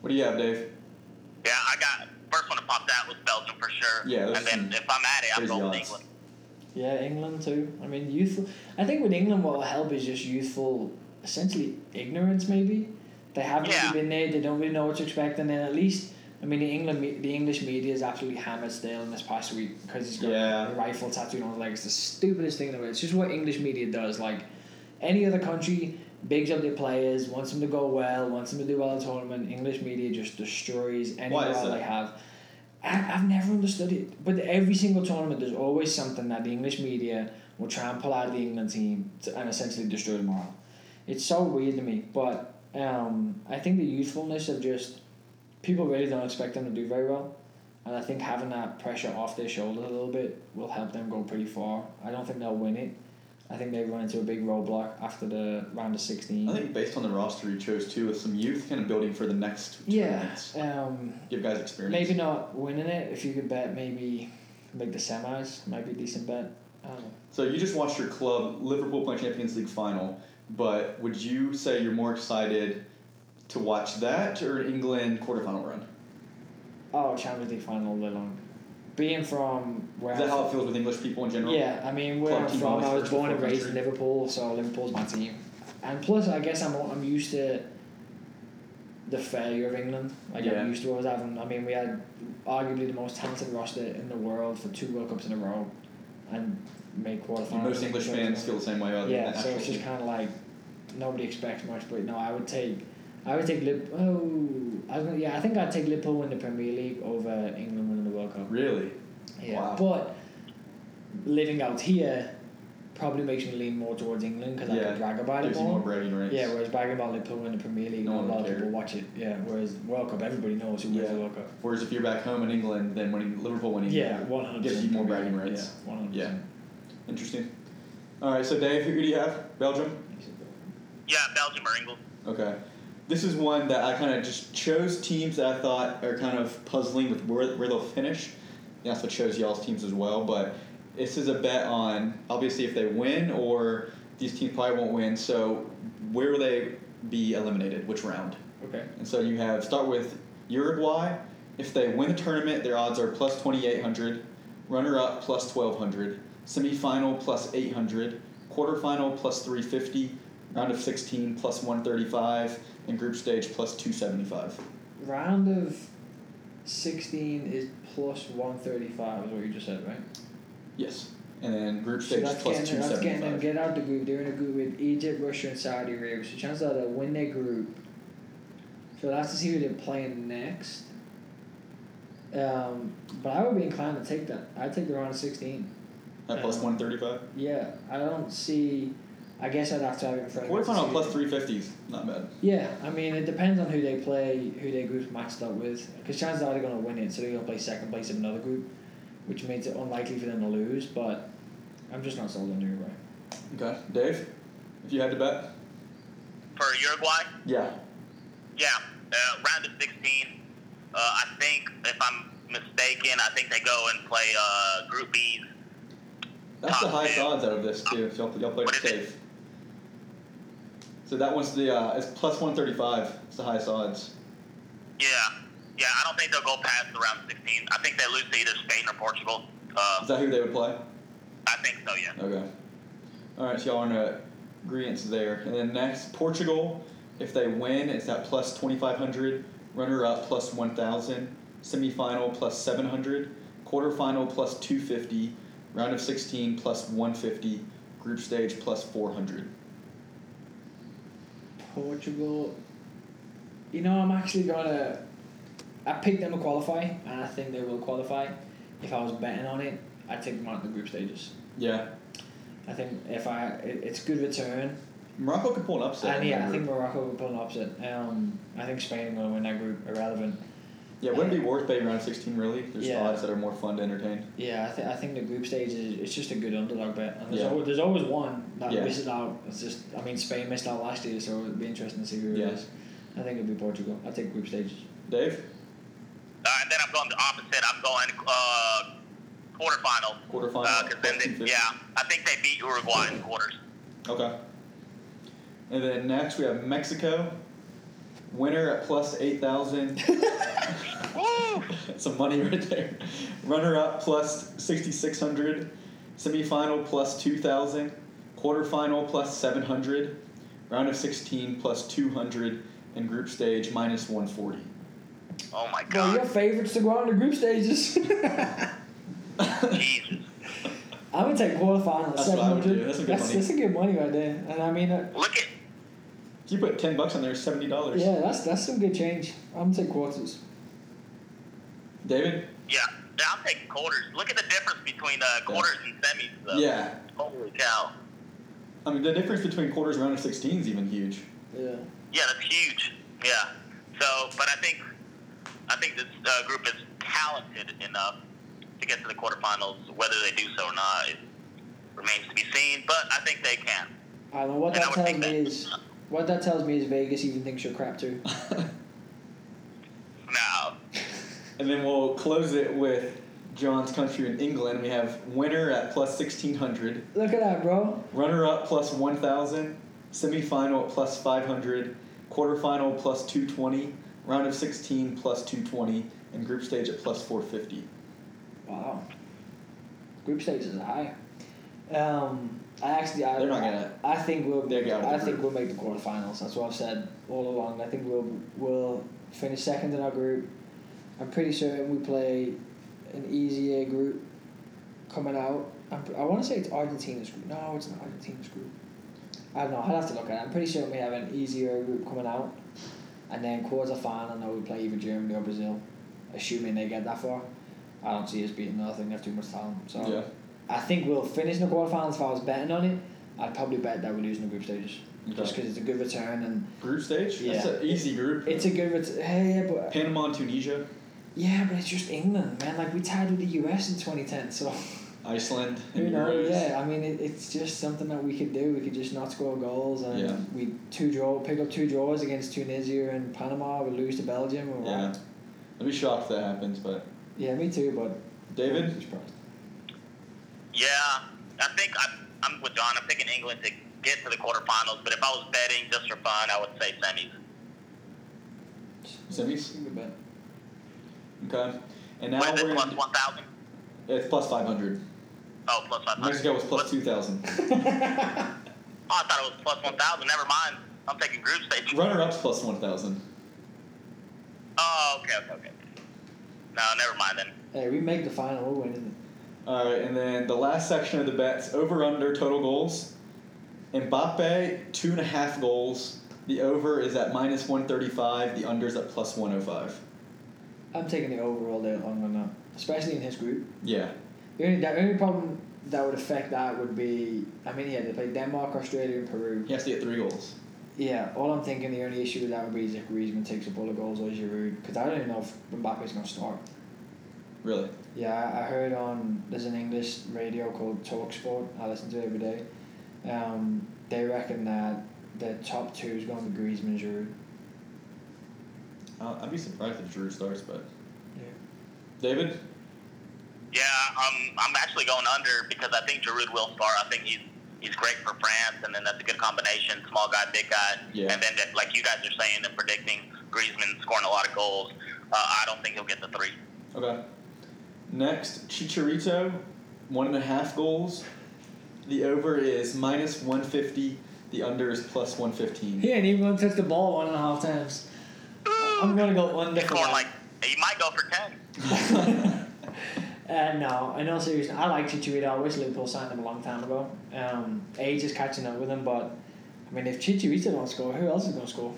What do you have, Dave? Yeah, I got first one to pop that was Belgium for sure. Yeah, and then if I'm at it, I'm going with. England. Yeah, England too. I mean, youthful. I think with England, what will help is just youthful, essentially ignorance. Maybe they haven't Yeah. been there. They don't really know what to expect, and then at least. I mean, the England, the English media is absolutely hammered still in this past week because he's got Yeah. a rifle tattooed on his leg. It's the stupidest thing in the world. It's just what English media does. Like any other country, bigs up their players, wants them to go well, wants them to do well in tournament. English media just destroys any that? they have. I've never understood it. But every single tournament, there's always something that the English media will try and pull out of the England team to, and essentially destroy the morale. It's so weird to me. But um, I think the youthfulness of just people really don't expect them to do very well. And I think having that pressure off their shoulders a little bit will help them go pretty far. I don't think they'll win it. I think they run into a big roadblock after the round of 16. I think based on the roster you chose too, with some youth kind of building for the next yeah. Um, Give guys experience. Maybe not winning it. If you could bet maybe make the semis, might be a decent bet. I don't know. So you just watched your club Liverpool play Champions League final, but would you say you're more excited to watch that or England quarterfinal run? Oh, Champions League final all day long. Being from where Is that how it feels with English people in general? Yeah, I mean where Club I'm from, I was born and raised in. Liverpool, so Liverpool's my team. And plus, I guess I'm I'm used to the failure of England. Like Yeah. I'm used to always having. I mean, we had arguably the most talented roster in the world for two World Cups in a row, and make quarterfinals. Most English fans feel the same way. Other Yeah, so it's just kind of like nobody expects much, but no, I would take, I would take Lip. Oh, I was gonna, yeah, I think I'd take Liverpool in the Premier League over England World Cup. Really? Yeah, Wow. but living out here probably makes me lean more towards England because I can brag about it Gives you more. more bragging rights. Yeah, whereas bragging about Liverpool in the Premier League, No one a lot of people watch it. Yeah, whereas World Cup, everybody knows who wins Yeah. the World Cup. Whereas if you're back home in England, then winning Liverpool winning Yeah, one hundred gives you more bragging rights. Yeah, one hundred Yeah. Interesting. All right, so Dave, who do you have? Belgium. Yeah, Belgium or England. Okay. This is one that I kind of just chose teams that I thought are kind of puzzling with where, where they'll finish. I also chose y'all's teams as well, but this is a bet on obviously if they win or these teams probably won't win. So where will they be eliminated? Which round? Okay. And so you have start with Uruguay. If they win the tournament, their odds are plus twenty eight hundred. Runner up plus twelve hundred. Semifinal plus eight hundred. Quarterfinal plus three fifty. Round of sixteen plus one thirty five. And group stage plus two seventy five. Round of sixteen is plus one thirty five. Is what you just said, right? Yes. And then group So stage that's plus getting, two that's getting them get out the group. They're in a group with Egypt, Russia, and Saudi Arabia. So chances are they'll win their group. So that's to see who they're playing next. Um, but I would be inclined to take that. I'd take the round of sixteen. At plus Um, one thirty five. Yeah, I don't see. I guess I'd have to have it in front of me to Quarterfinal see plus it. three fifties. Not bad. Yeah, I mean it depends on who they play, who their group's matched up with. Because chances are they're going to win it, so they're going to play second place in another group, which makes it unlikely for them to lose. But I'm just not sold on Uruguay. Okay. Dave, if you had to bet. For Uruguay, Yeah. yeah, uh, round of 16. Uh, I think, if I'm mistaken, I think they go and play uh, Group B's. That's the top highest odds out of this too. So y'all, y'all played What it? safe. So that one's the uh, it's plus one thirty five. It's the highest odds. Yeah, yeah. I don't think they'll go past the round 16. I think they lose to either Spain or Portugal. Is Uh, that who they would play? I think so. Yeah. Okay. All right, so y'all are in agreement there. And then next, Portugal. If they win, it's at plus twenty five hundred. Runner up plus one thousand. Semifinal plus seven hundred. Quarterfinal plus two fifty. Round of sixteen plus one fifty. Group stage plus four hundred. Portugal. You know, I'm actually gonna. I picked them to qualify, and I think they will qualify. If I was betting on it, I'd take them out in the group stages. Yeah. I think if I, it, it's good return, Morocco could pull an upset. and yeah, I think. Morocco will pull an upset. Um, I think Spain gonna win that group. Irrelevant. Yeah, it wouldn't be worth betting round sixteen really. There's Yeah. odds that are more fun to entertain. Yeah, I, th- I think the group stage is it's just a good underdog bet, and there's, Yeah. always, there's always one that Yeah. misses out. It's just I mean Spain missed out last year, so it'd be interesting to see who Yeah. it is. I think it'll be Portugal. I take group stages. Dave, Uh, and then I'm going the opposite. I'm going uh, quarterfinal. quarterfinal. Because then, they, yeah, I think they beat Uruguay in quarters. Okay. And then next we have Mexico. Winner at plus 8,000. <laughs> Woo! <laughs> Some money right there. Runner up plus 6,600. Semifinal plus 2,000. Quarterfinal plus 700. Round of 16 plus 200. And group stage minus 140. Oh my God. Well, your God. favorites to go on the group stages. Jesus. I would take quarterfinals. That's what I would do. That's some good that's, money. that's a good money right there. And I mean, uh, Look at If you put 10 bucks on there, $70. yeah, that's that's some good change. I'm gonna take quarters. David? yeah. Yeah, I'm taking quarters. Look at the difference between uh, quarters and semis. Though. Yeah. Holy cow. I mean, the difference between quarters and round of 16 is even huge. Yeah. Yeah, that's huge. Yeah. So, but I think I think this uh, group is talented enough to get to the quarterfinals. Whether they do so or not, it remains to be seen. But I think they can. I don't know what And that tells me that- is what that tells me is Vegas even thinks you're crap too. No. <laughs> And then we'll close it with John's country in England. We have winner at plus 1600, Look at that, bro. runner up plus 1000, semifinal at plus 500, quarterfinal plus 220, round of 16 plus 220, and group stage at plus 450. Wow. Group stage is high. Um, I actually, I, They're not gonna- I think we'll. they'll get out I think group. we'll make the quarterfinals. That's what I've said all along. I think we'll we'll finish second in our group. I'm pretty certain we play an easier group coming out. I'm, I want to say it's Argentina's group. No, it's not Argentina's group. I don't know. I'll have to look at it. I'm pretty certain we have an easier group coming out, and then quarter final. Now we play either Germany or Brazil, assuming they get that far. I don't see us beating them. I think they have too much talent. So Yeah. I think we'll finish in the quarterfinals. If I was betting on it, I'd probably bet that we're losing the group stages, just because it's a good return and Group stage? Yeah. an easy group. it's a good return. Hey, yeah, but Panama and Tunisia, yeah, but it's just England, man. Like we tied with the US in 2010, so Iceland, you and know, yeah. I mean, it, it's just something that we could do. We could just not score goals, and Yeah. we two draw, pick up two draws against Tunisia and Panama. We lose to Belgium. We're Yeah. right. I'd be shocked if that happens, but yeah, me too. But David? I'm surprised. Yeah, I think I'm, I'm with John. I'm picking England to get to the quarterfinals. But if I was betting just for fun, I would say semis. semis. Good bet. Okay. And now What is we're it? Plus gonna, one thousand? it's plus 500. Oh, plus five hundred. Mexico was plus 2,000. <laughs> Oh, I thought it was plus one thousand. Never mind. I'm taking group stage. Runner up's plus 1,000. Oh, okay, okay, okay. No, never mind then. Hey, we make the final. We're winning. All right, and then the last section of the bets over under total goals. Mbappe, two and a half goals. The over is at minus 135, the under is at plus 105. I'm taking the over all day long on that, especially in his group. Yeah. The only, the only problem that would affect that would be, I mean, yeah, they play Denmark, Australia, and Peru. He has to get three goals. Yeah, all I'm thinking the only issue with that would be is if Griezmann takes a all the goals or Giroud, because I don't even know if Mbappe's going to start. Really? Yeah, I I heard on there's an English radio called Talksport. I listen to it every day. Um, they reckon that the top two is going to be Griezmann and Giroud. Uh, I'd be surprised if Giroud starts, but. Yeah. David? Yeah, um, I'm actually going under because I think Giroud will start. I think he's he's great for France, and then that's a good combination: small guy, big guy, Yeah. and then that, like you guys are saying and predicting, Griezmann scoring a lot of goals. Uh, I don't think he'll get the three. Okay. Next, Chicharito, one and a half goals. The over is minus 150. The under is plus 115. He ain't even going to touch the ball one and a half times. I'm going to go under He's for scoring that. like he might go for ten. <laughs> Uh, no, I know seriously. I like Chicharito. I wish Liverpool signed him a long time ago. Um, age is catching up with him, but I mean, if Chicharito don't score, who else is going to score?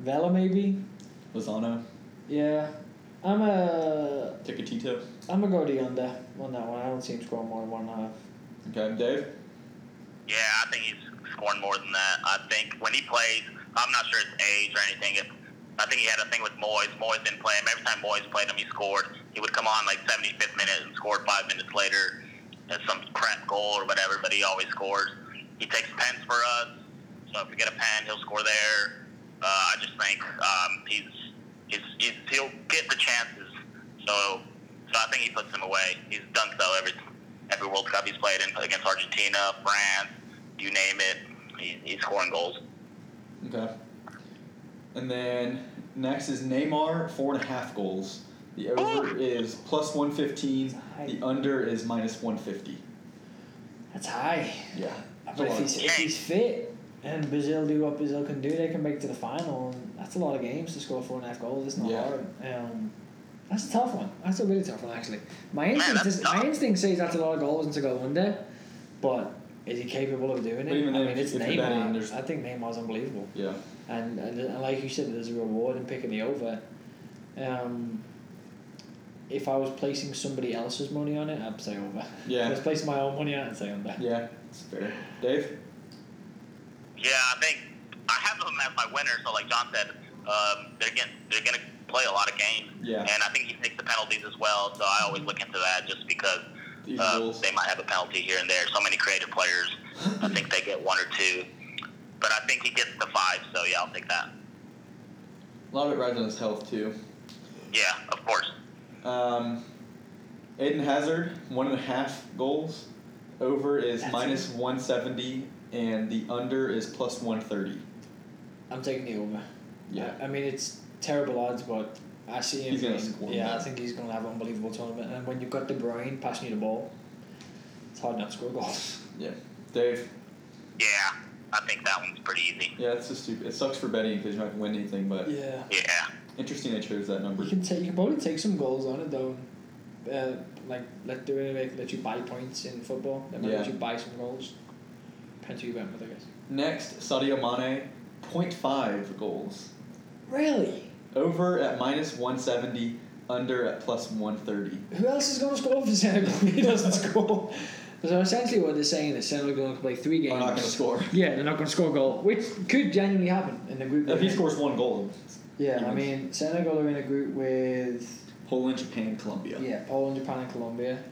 Vela maybe. Lozano, Yeah, I'm a Ticatito. I'm gonna go the under on that one. I don't see him scoring more than one and a half. Okay, Dave? Yeah, I think he's scoring more than that. I think when he plays, I'm not sure it's age or anything. It, I think he had a thing with Moyes. Moyes didn't play him. Every time Moyes played him, he scored. He would come on like 75th minute and scored five minutes later as some crap goal or whatever, but he always scores. He takes pens for us, so if we get a pen, he'll score there. Uh, I just think um, he's, he's, he's he'll get the chances. So so I think he puts them away. He's done so every every World Cup he's played in against Argentina, France, you name it. He, he's scoring goals. Okay. And then next is Neymar, four and a half goals. The over is plus 115. The under is minus 150. That's high. Yeah. But if he's, if he's fit and Brazil do what Brazil can do, they can make it to the final. And that's a lot of games to score four and a half goals. It's not Yeah. hard. Um, that's a tough one. That's a really tough one, actually. My instinct, that's is, my instinct says that's a lot of goals and to go under, but is he capable of doing it? Even I mean, if- it's if you're betting, Neymar. I think Neymar's unbelievable. Yeah. And, and, and like you said, there's a reward in picking the over. Um, if I was placing somebody else's money on it, I'd say over. Yeah. If I was placing my own money on it, I'd say under. Yeah, it's fair. Dave? Yeah, I think I have them as my winner. So like John said, um, they're getting, they're going to play a lot of games. Yeah. And I think he takes the penalties as well. So I always look into that just because uh, they might have a penalty here and there. So many creative players. I think they get one or two. But I think he gets the five. So yeah, I'll take that. A lot of it rides on his health, too. Yeah, of course. Um, Eden Hazard, one and a half goals. Over is That's minus 170, and the under is plus 130. I'm taking the over. Yeah. I, I mean, it's terrible odds, but I see him. He's gonna score Yeah. I think he's going to have an unbelievable tournament. And when you've got De Bruyne passing you the ball, it's hard not to score goals. Yeah. Dave? Yeah, I think that one's pretty easy. Yeah, it's just stupid. It sucks for betting because you're not going to win anything, but Yeah. Yeah. interesting they chose that number. You can take. You can probably take some goals on it though. Uh, like let do it like let you buy points in football. They might let Yeah. you buy some goals. Depends who you went with, I guess. Next, Sadio Mane, 0.5 goals. Really? Over at minus 170, under at plus 130. Who else is going to score for Senegal if he doesn't score? So essentially, what they're saying is Senegal are going to play three games. Are not going to score. <laughs> Yeah, they're not going to score a goal, which could genuinely happen in the group. If he in. scores one goal, Yeah, I mean Senegal are in a group with Poland, Japan, Colombia. yeah Poland, Japan, and Colombia.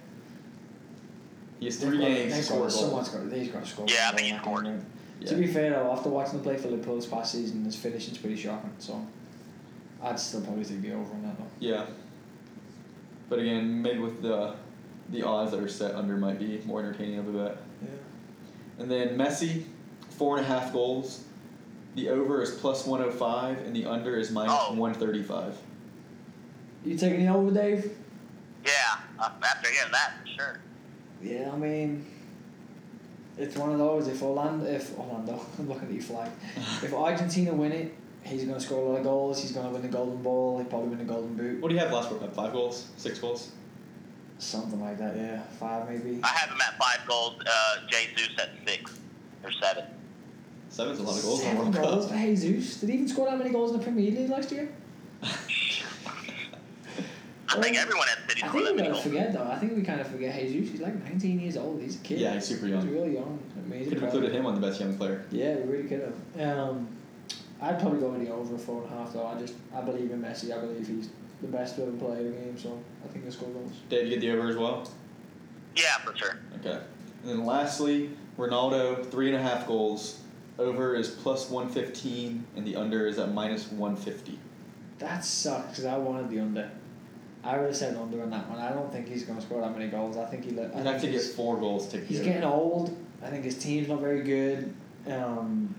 He has three games to they've score got- a Someone's got they've got to score. Yeah, I think he goal in that scored. game, right? Yeah. To be fair though, after watching them play for Liverpool this past season, his finishing's pretty shocking. So I'd still probably take the over on that though. Yeah. But again, maybe with the the odds that are set under might be more entertaining of a bet. Yeah. And then Messi, four and a half goals. The over is plus 105, and the under is minus Oh. 135. You taking the over, Dave? Yeah, uh, after getting that, for sure. Yeah, I mean, it's one of those. If Orlando, if Orlando, <laughs> I'm looking at you flag. <laughs> If Argentina win it, he's going to score a lot of goals. He's going to win the Golden Ball. He'll probably win the Golden Boot. What do you have last World Cup? Five goals? Six goals? Something like that. Yeah, five maybe. I have him at five goals. Uh, Jesus at six or seven. Seven's a lot of goals in Seven World goals for Jesus. Did he even score that many goals in the Premier League last year? <laughs> I think everyone at City I think that we many gotta forget though. I think we kind of forget Jesus. He's like 19 years old. He's a kid. Yeah, he's super young. He's really young. Amazing. Could have included him on the best young player. Yeah, we really could have. Um, I'd probably go with the over four and a half though. I just I believe in Messi. I believe he's the best to ever play the game. So I think he'll score goals. Dave, you get the over as well? Yeah, for sure. Okay. And then lastly, Ronaldo, three and a half goals. Over is plus 115, and the under is at minus 150. That sucks because I wanted the under. I would have said under on that one. I don't think he's going to score that many goals. I think he. I He'd think have to get he's, four goals to he's get- getting old. I think his team's not very good. Um,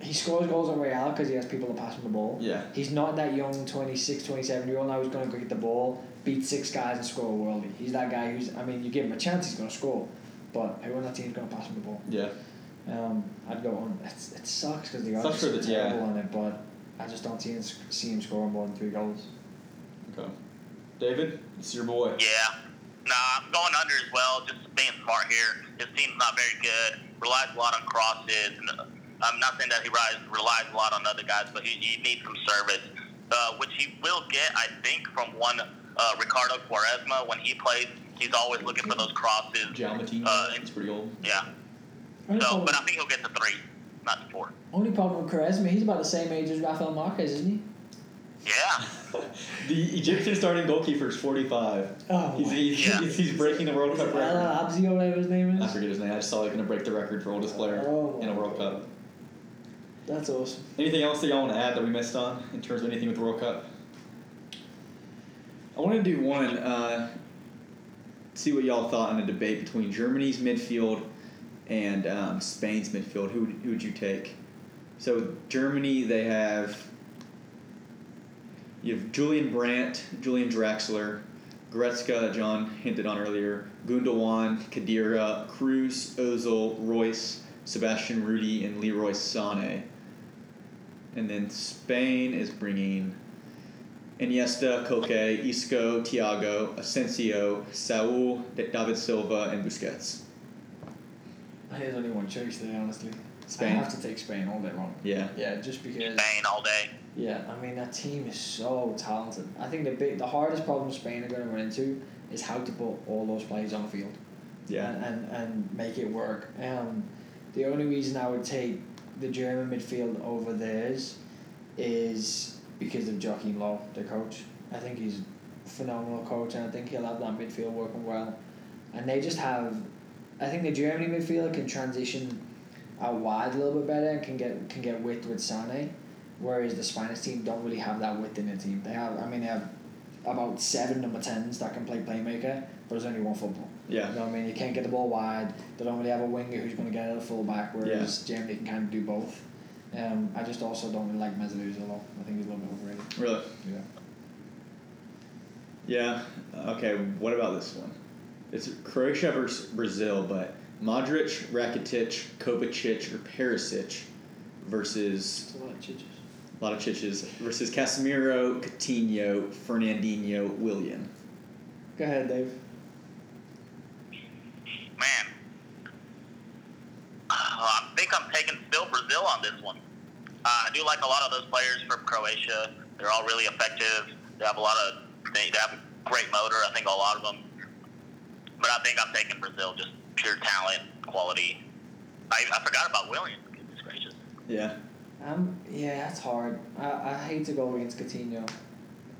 he scores goals on Real because he has people to pass him the ball. Yeah. He's not that young 26, 27 year old now who's going to go get the ball, beat six guys and score a worldie. He's that guy who's, I mean, you give him a chance, he's going to score. But everyone on that team's going to pass him the ball? Yeah. Um, I'd go on. It's, it sucks because the odds Sucks for are the- yeah. terrible on it, but I just don't see him, see him scoring more than three goals. Okay. David, it's your boy. Yeah. Nah, I'm going under as well, just being smart here. His team's not very good, relies a lot on crosses. And I'm not saying that he relies, relies a lot on other guys, but he, he needs some service, uh, which he will get, I think, from one uh, Ricardo Quaresma. When he plays, he's always looking for those crosses. Jalmatine. Uh, it's pretty old. Yeah. Only, So, problem, but I think he'll get to three, not to four. only problem with Quaresma, he's about the same age as Rafael Marquez, isn't he? Yeah. <laughs> The Egyptian starting goalkeeper is 45. Oh, He's, he's, Yeah. he's, he's breaking the World Is Cup it El record. Abzi or whatever his name is. I is? forget his name. I just saw he's going to break the record for oldest player Oh, in a World Cup. That's awesome. Anything else that y'all want to add that we missed on in terms of anything with the World Cup? I want to do one. Uh, see what y'all thought on the debate between Germany's midfield and um, Spain's midfield. Who would, who would you take? So Germany, they have you have Julian Brandt, Julian Draxler, Goretzka, John hinted on earlier, Gundogan, Khedira, Kroos, Ozil, Reus, Sebastian Rudy, and Leroy Sané. And then Spain is bringing Iniesta, Koke, Isco, Thiago, Asensio, Saul, David Silva, and Busquets. I think there's only one choice there, honestly. Spain? I have to take Spain all day long. Yeah. Yeah, just because. Spain all day. Yeah, I mean that team is so talented. I think the big, the hardest problem Spain are going to run into is how to put all those players on the field. Yeah. and, and, and make it work. Um, the only reason I would take the German midfield over theirs is because of Joachim Low, the coach. I think he's a phenomenal coach, and I think he'll have that midfield working well. And they just have, I think the Germany midfield can transition out wide a little bit better and can get can get width with Sane, whereas the Spanish team don't really have that width in their team. They have, I mean, they have about seven number tens that can play playmaker, there's only one football. Yeah. You know what I mean? You can't get the ball wide. They don't really have a winger who's going to get it at fullback, whereas Germany can kind of do both. Um, I just also don't really like Mesut Ozil. though. I think he's a little bit overrated. Really? Yeah. Yeah. Okay. What about this one? It's Croatia versus Brazil, but Modric, Rakitic, Kovacic, or Perisic versus It's a lot of chiches. a lot of chiches versus Casemiro, Coutinho, Fernandinho, Willian. Go ahead, Dave. Man. Uh, I think I'm taking still Brazil on this one. Uh, I do like a lot of those players from Croatia. They're all really effective. They have a lot of they, they have a great motor. I think a lot of them. But I think I'm taking Brazil, just pure talent, quality. I, I forgot about Williams. Goodness gracious. Yeah. Um, yeah, that's hard. I, I hate to go against Coutinho.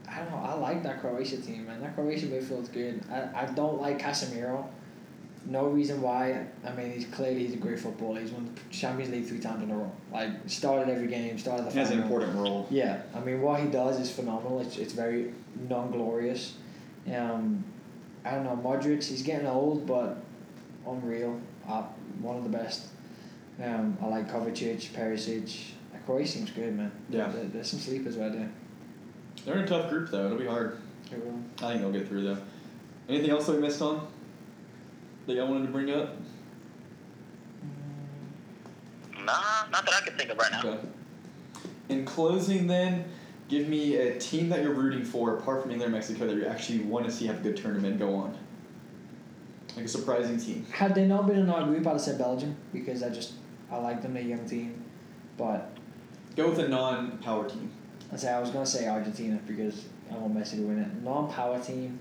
I don't know. I like that Croatia team, man. That Croatia midfield's good. I, I don't like Casemiro. No reason why. I mean, he's clearly he's a great footballer. He's won the Champions League three times in a row. Like started every game, started the He has an important role. Yeah, I mean, what he does is phenomenal. It's, it's very non glorious. Um, I don't know, Modric, he's getting old, but unreal. Uh, one of the best. Um, I like Kovacic, Perisic. That Croatia seems good, man. Yeah. There, there's some sleepers right there. They're in a tough group though. It'll be hard. Here we go. I think they'll get through though. Anything else that we missed on? That y'all wanted to bring up? Nah, not that I can think of right now. Okay. In closing, then, give me a team that you're rooting for, apart from England and Mexico, that you actually want to see have a good tournament go on. Like a surprising team. Had they not been in our group, I'd have said Belgium because I just I like them. They're a young team, but Go with a non-power team. I say I was gonna say Argentina because I want Messi to win it. Non-power team,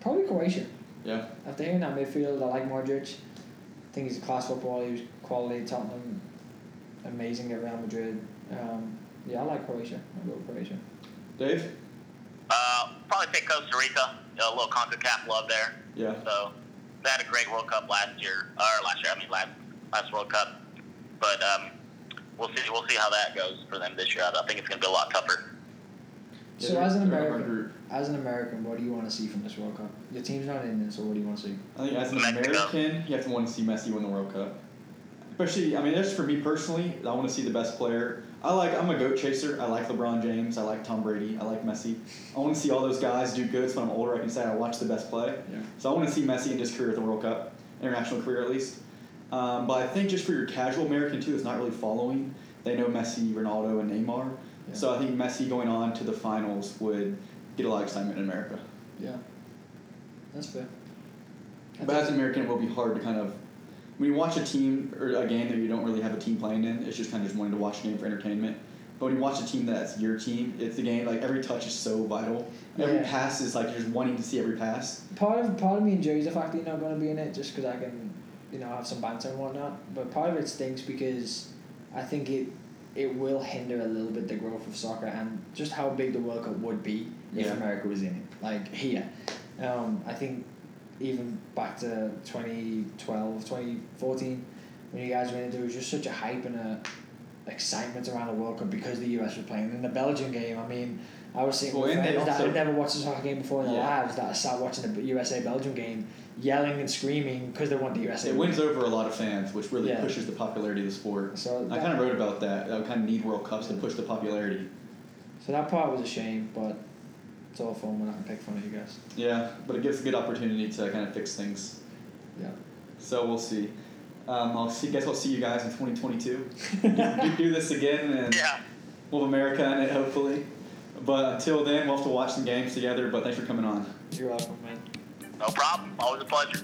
probably Croatia. Yeah. After hearing that midfield, I like Modric. I think he's a class footballer. He was quality at Tottenham, amazing at Real Madrid. Um, yeah, I like Croatia. I'll go with Croatia. Dave. Uh, probably pick Costa Rica. A little CONCACAF love there. Yeah. So they had a great World Cup last year, or last year. I mean, last last World Cup. But um, we'll see. We'll see how that goes for them this year. I think it's going to be a lot tougher. So as an they're in a hard American, as an American, what do you want to see from this World Cup? Your team's not in it, so what do you want to see? I think as an American, you have to want to see Messi win the World Cup. Especially, I mean, just for me personally, I want to see the best player. I like, I'm a goat chaser. I like LeBron James. I like Tom Brady. I like Messi. I want to see all those guys do good. So when I'm older, I can say I watched the best play. Yeah. So I want to see Messi in his career at the World Cup, international career at least. Um, but I think just for your casual American too, that's not really following. They know Messi, Ronaldo, and Neymar. Yeah. So I think Messi going on to the finals would get a lot of excitement in America. Yeah, that's fair. I But as an American, it will be hard to kind of when you watch a team or a game that you don't really have a team playing in. It's just kind of just wanting to watch a game for entertainment. But when you watch a team that's your team, it's the game. Like every touch is so vital. Every pass is like you're just wanting to see every pass. part of part of me enjoys the fact that you're not going to be in it just because I can, you know, have some banter and whatnot. But part of it stinks because I think it it will hinder a little bit the growth of soccer and just how big the World Cup would be if America was in it. Like here, um, I think even back to 2012, 2014, when you guys went, there was just such a hype and a excitement around the World Cup because the US was playing. In the Belgian game, I mean, I was seeing Well, friends that also- had never watched a soccer game before in their Yeah. lives that sat watching the USA Belgium game, yelling and screaming because they want the USA. It wins win. over a lot of fans, which really Yeah. pushes the popularity of the sport. So I kind of wrote about that. I kind of need World Cups to push the popularity. so that part was a shame, but it's all fun when I can pick fun of you guys. Yeah, but it gives a good opportunity to kind of fix things. Yeah. So we'll see. Um, I'll see. Guess I'll see you guys in 2022. do, <laughs> do, do this again, and Yeah. we'll America in it hopefully. But until then, we'll have to watch some games together. But thanks for coming on. You're welcome, man. No problem. Always a pleasure.